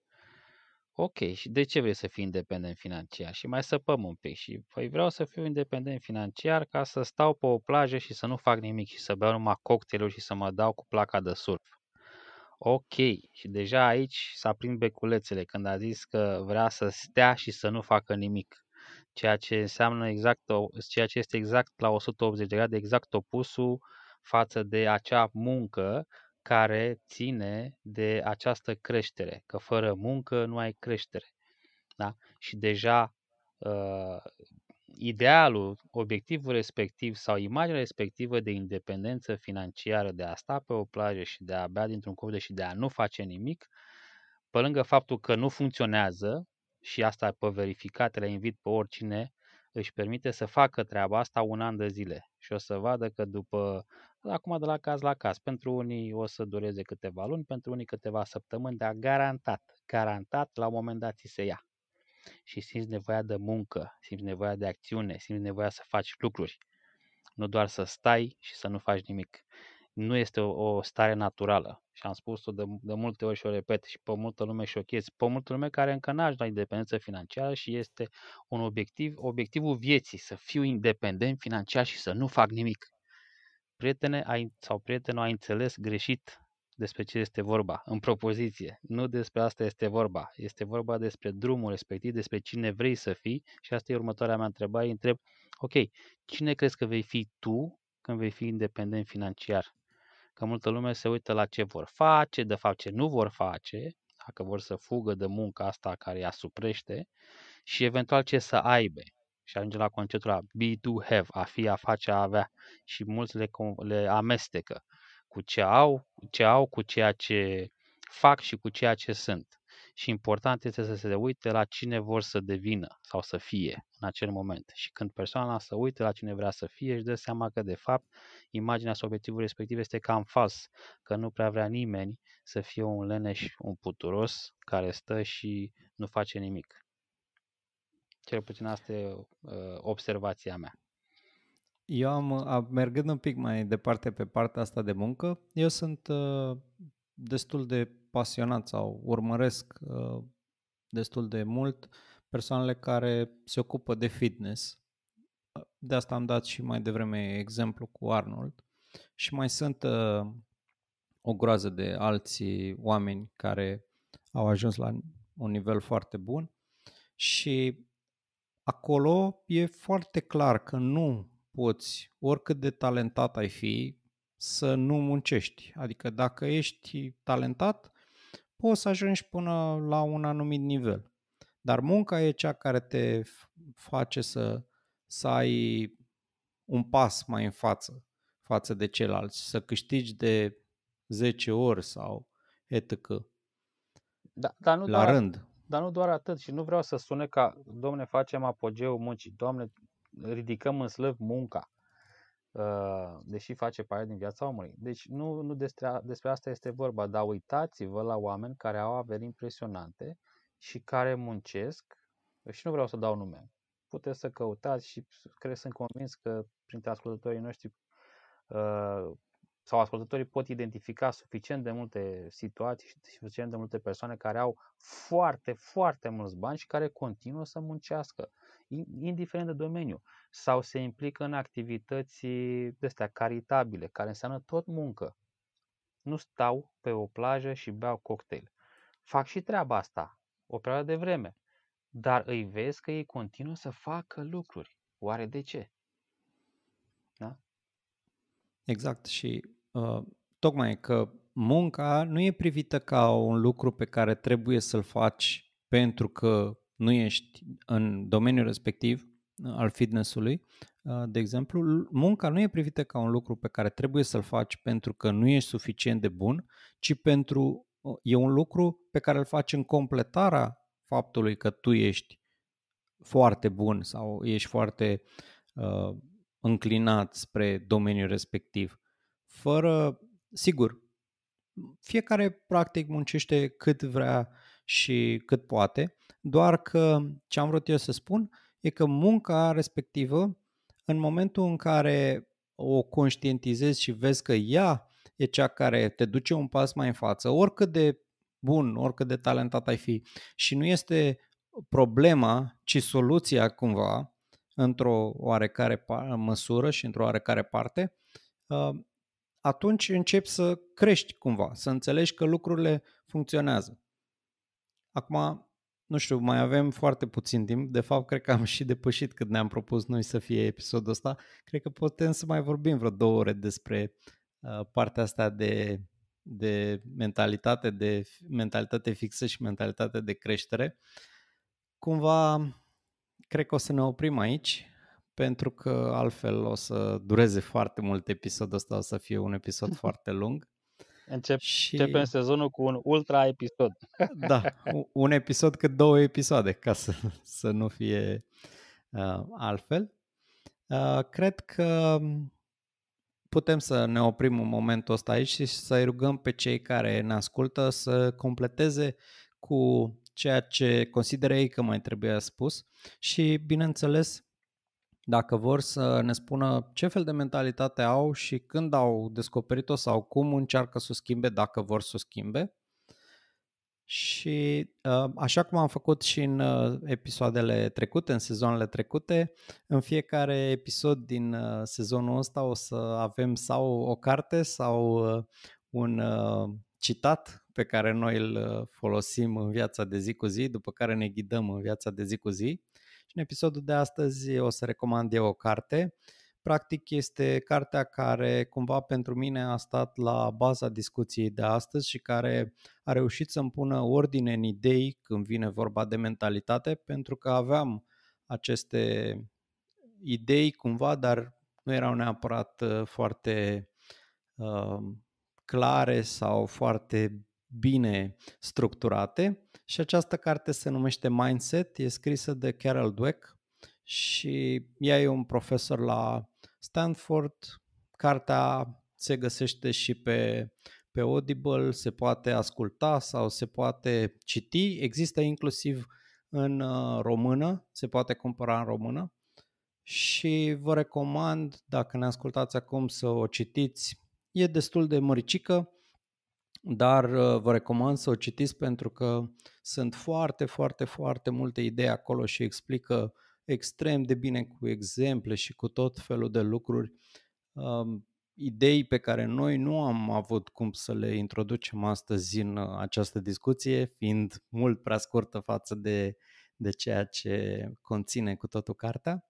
Ok, și de ce vrei să fii independent financiar? Și mai săpăm un pic și păi vreau să fiu independent financiar ca să stau pe o plajă și să nu fac nimic și să beau numai cocktailuri și să mă dau cu placa de surf. Ok, și deja aici s-a prins beculețele când a zis că vrea să stea și să nu facă nimic ceea ce înseamnă exact, ceea ce este exact la 180 de grade, exact opusul față de acea muncă care ține de această creștere, că fără muncă nu ai creștere. Da? Și deja uh, idealul, obiectivul respectiv sau imaginea respectivă de independență financiară, de a sta pe o plajă și de a bea dintr-un cuvânt și de a nu face nimic, pe lângă faptul că nu funcționează, și asta pe verificate, le invit pe oricine, își permite să facă treaba asta un an de zile și o să vadă că după, acum de la caz la caz, pentru unii o să dureze câteva luni, pentru unii câteva săptămâni, dar garantat, garantat la un moment dat ți se ia. Și simți nevoia de muncă, simți nevoia de acțiune, simți nevoia să faci lucruri. Nu doar să stai și să nu faci nimic. Nu este o, o stare naturală și am spus-o de, de multe ori și o repet și pe multă lume șochez, pe multă lume care încă n-a la independență financiară și este un obiectiv, obiectivul vieții, să fiu independent financiar și să nu fac nimic. Prietene ai, sau prietenul a înțeles greșit despre ce este vorba în propoziție. Nu despre asta este vorba. Este vorba despre drumul respectiv, despre cine vrei să fii și asta e următoarea mea întrebare. Întreb, ok, cine crezi că vei fi tu când vei fi independent financiar? că multă lume se uită la ce vor face, de fapt ce nu vor face, dacă vor să fugă de munca asta care îi asuprește și eventual ce să aibă. Și ajunge la conceptul la be to have, a fi, a face, a avea. Și mulți le, le amestecă cu ce au, ce au, cu ceea ce fac și cu ceea ce sunt și important este să se uite la cine vor să devină sau să fie în acel moment. Și când persoana se uită la cine vrea să fie, își dă seama că, de fapt, imaginea sau obiectivul respectiv este cam fals, că nu prea vrea nimeni să fie un leneș, un puturos care stă și nu face nimic. Cel puțin asta e uh, observația mea. Eu am, mergând un pic mai departe pe partea asta de muncă, eu sunt uh, destul de pasionat sau urmăresc uh, destul de mult persoanele care se ocupă de fitness. De asta am dat și mai devreme exemplu cu Arnold. Și mai sunt uh, o groază de alții oameni care au ajuns la un nivel foarte bun și acolo e foarte clar că nu poți, oricât de talentat ai fi, să nu muncești. Adică dacă ești talentat, poți să ajungi până la un anumit nivel. Dar munca e cea care te face să, să ai un pas mai în față față de ceilalți, să câștigi de 10 ori sau etc. Da, dar nu la doar, rând. Dar nu doar atât și nu vreau să sune ca, domne, facem apogeu muncii, domne, ridicăm în slăv munca, uh, deși face parte din viața omului. Deci nu, nu despre, despre asta este vorba, dar uitați-vă la oameni care au averi impresionante și care muncesc, și nu vreau să dau nume, puteți să căutați și cred, sunt convins că printre ascultătorii noștri uh, sau ascultătorii pot identifica suficient de multe situații și suficient de multe persoane care au foarte, foarte mulți bani și care continuă să muncească, indiferent de domeniu, sau se implică în activități de astea caritabile, care înseamnă tot muncă. Nu stau pe o plajă și beau cocktail. Fac și treaba asta, o perioadă de vreme, dar îi vezi că ei continuă să facă lucruri. Oare de ce? Da? Exact și uh, tocmai că munca nu e privită ca un lucru pe care trebuie să-l faci pentru că nu ești în domeniul respectiv uh, al fitnessului, uh, de exemplu, munca nu e privită ca un lucru pe care trebuie să-l faci pentru că nu ești suficient de bun, ci pentru uh, e un lucru pe care îl faci în completarea faptului că tu ești foarte bun sau ești foarte uh, înclinat spre domeniul respectiv. Fără, sigur, fiecare practic muncește cât vrea și cât poate, doar că ce am vrut eu să spun e că munca respectivă, în momentul în care o conștientizezi și vezi că ea e cea care te duce un pas mai în față, oricât de bun, oricât de talentat ai fi, și nu este problema, ci soluția cumva, într-o oarecare măsură și într-o oarecare parte, uh, atunci începi să crești cumva, să înțelegi că lucrurile funcționează. Acum, nu știu, mai avem foarte puțin timp. De fapt, cred că am și depășit cât ne-am propus noi să fie episodul ăsta. Cred că putem să mai vorbim vreo două ore despre uh, partea asta de, de mentalitate, de mentalitate fixă și mentalitate de creștere. Cumva, cred că o să ne oprim aici pentru că altfel o să dureze foarte mult episodul ăsta, o să fie un episod foarte lung. Încep, și... Începem sezonul cu un ultra episod. Da, un episod cât două episoade, ca să, să nu fie uh, altfel. Uh, cred că putem să ne oprim un momentul ăsta aici și să-i rugăm pe cei care ne ascultă să completeze cu ceea ce consideră ei că mai trebuie spus și, bineînțeles, dacă vor să ne spună ce fel de mentalitate au și când au descoperit-o sau cum încearcă să o schimbe dacă vor să o schimbe. Și uh, așa cum am făcut și în uh, episoadele trecute, în sezoanele trecute, în fiecare episod din uh, sezonul ăsta o să avem sau o carte sau un citat pe care noi îl folosim în viața de zi cu zi, după care ne ghidăm în viața de zi cu zi. Și în episodul de astăzi o să recomand eu o carte. Practic este cartea care cumva pentru mine a stat la baza discuției de astăzi și care a reușit să-mi pună ordine în idei când vine vorba de mentalitate, pentru că aveam aceste idei cumva, dar nu erau neapărat uh, foarte uh, clare sau foarte bine structurate și această carte se numește Mindset, e scrisă de Carol Dweck și ea e un profesor la Stanford. Cartea se găsește și pe, pe Audible, se poate asculta sau se poate citi. Există inclusiv în uh, română, se poate cumpăra în română și vă recomand, dacă ne ascultați acum, să o citiți. E destul de măricică, dar uh, vă recomand să o citiți pentru că sunt foarte, foarte, foarte multe idei acolo și explică extrem de bine cu exemple și cu tot felul de lucruri, um, idei pe care noi nu am avut cum să le introducem astăzi în uh, această discuție, fiind mult prea scurtă față de, de ceea ce conține cu totul cartea.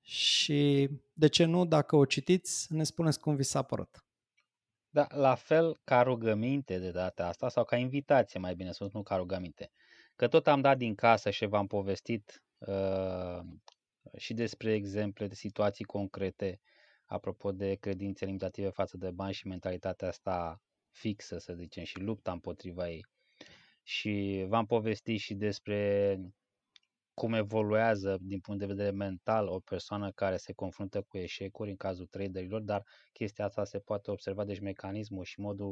Și de ce nu, dacă o citiți, ne spuneți cum vi s-a părut. Da, la fel ca rugăminte de data asta, sau ca invitație, mai bine spus, nu ca rugăminte. Că tot am dat din casă și v-am povestit uh, și despre exemple de situații concrete, apropo de credințe limitative față de bani și mentalitatea asta fixă, să zicem, și lupta împotriva ei. și v-am povestit și despre cum evoluează din punct de vedere mental o persoană care se confruntă cu eșecuri în cazul traderilor, dar chestia asta se poate observa, deci mecanismul și modul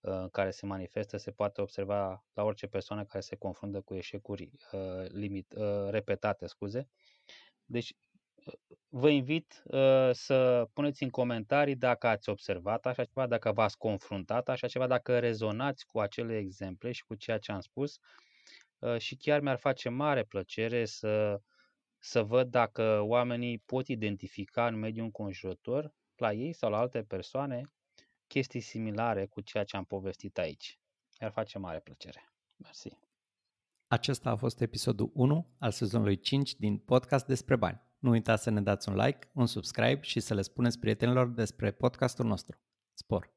uh, în care se manifestă se poate observa la orice persoană care se confruntă cu eșecuri uh, limit, uh, repetate, scuze. Deci vă invit uh, să puneți în comentarii dacă ați observat așa ceva, dacă v-ați confruntat așa ceva, dacă rezonați cu acele exemple și cu ceea ce am spus uh, și chiar mi-ar face mare plăcere să, să văd dacă oamenii pot identifica în mediul înconjurător, la ei sau la alte persoane, chestii similare cu ceea ce am povestit aici. Mi-ar face mare plăcere. Mersi. Acesta a fost episodul 1 al sezonului 5 din podcast despre bani. Nu uitați să ne dați un like, un subscribe și să le spuneți prietenilor despre podcastul nostru. Spor!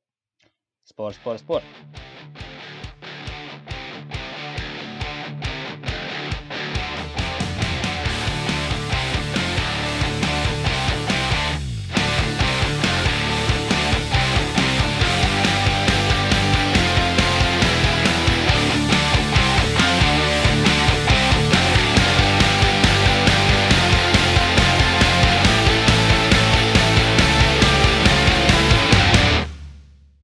Spor, spor, spor!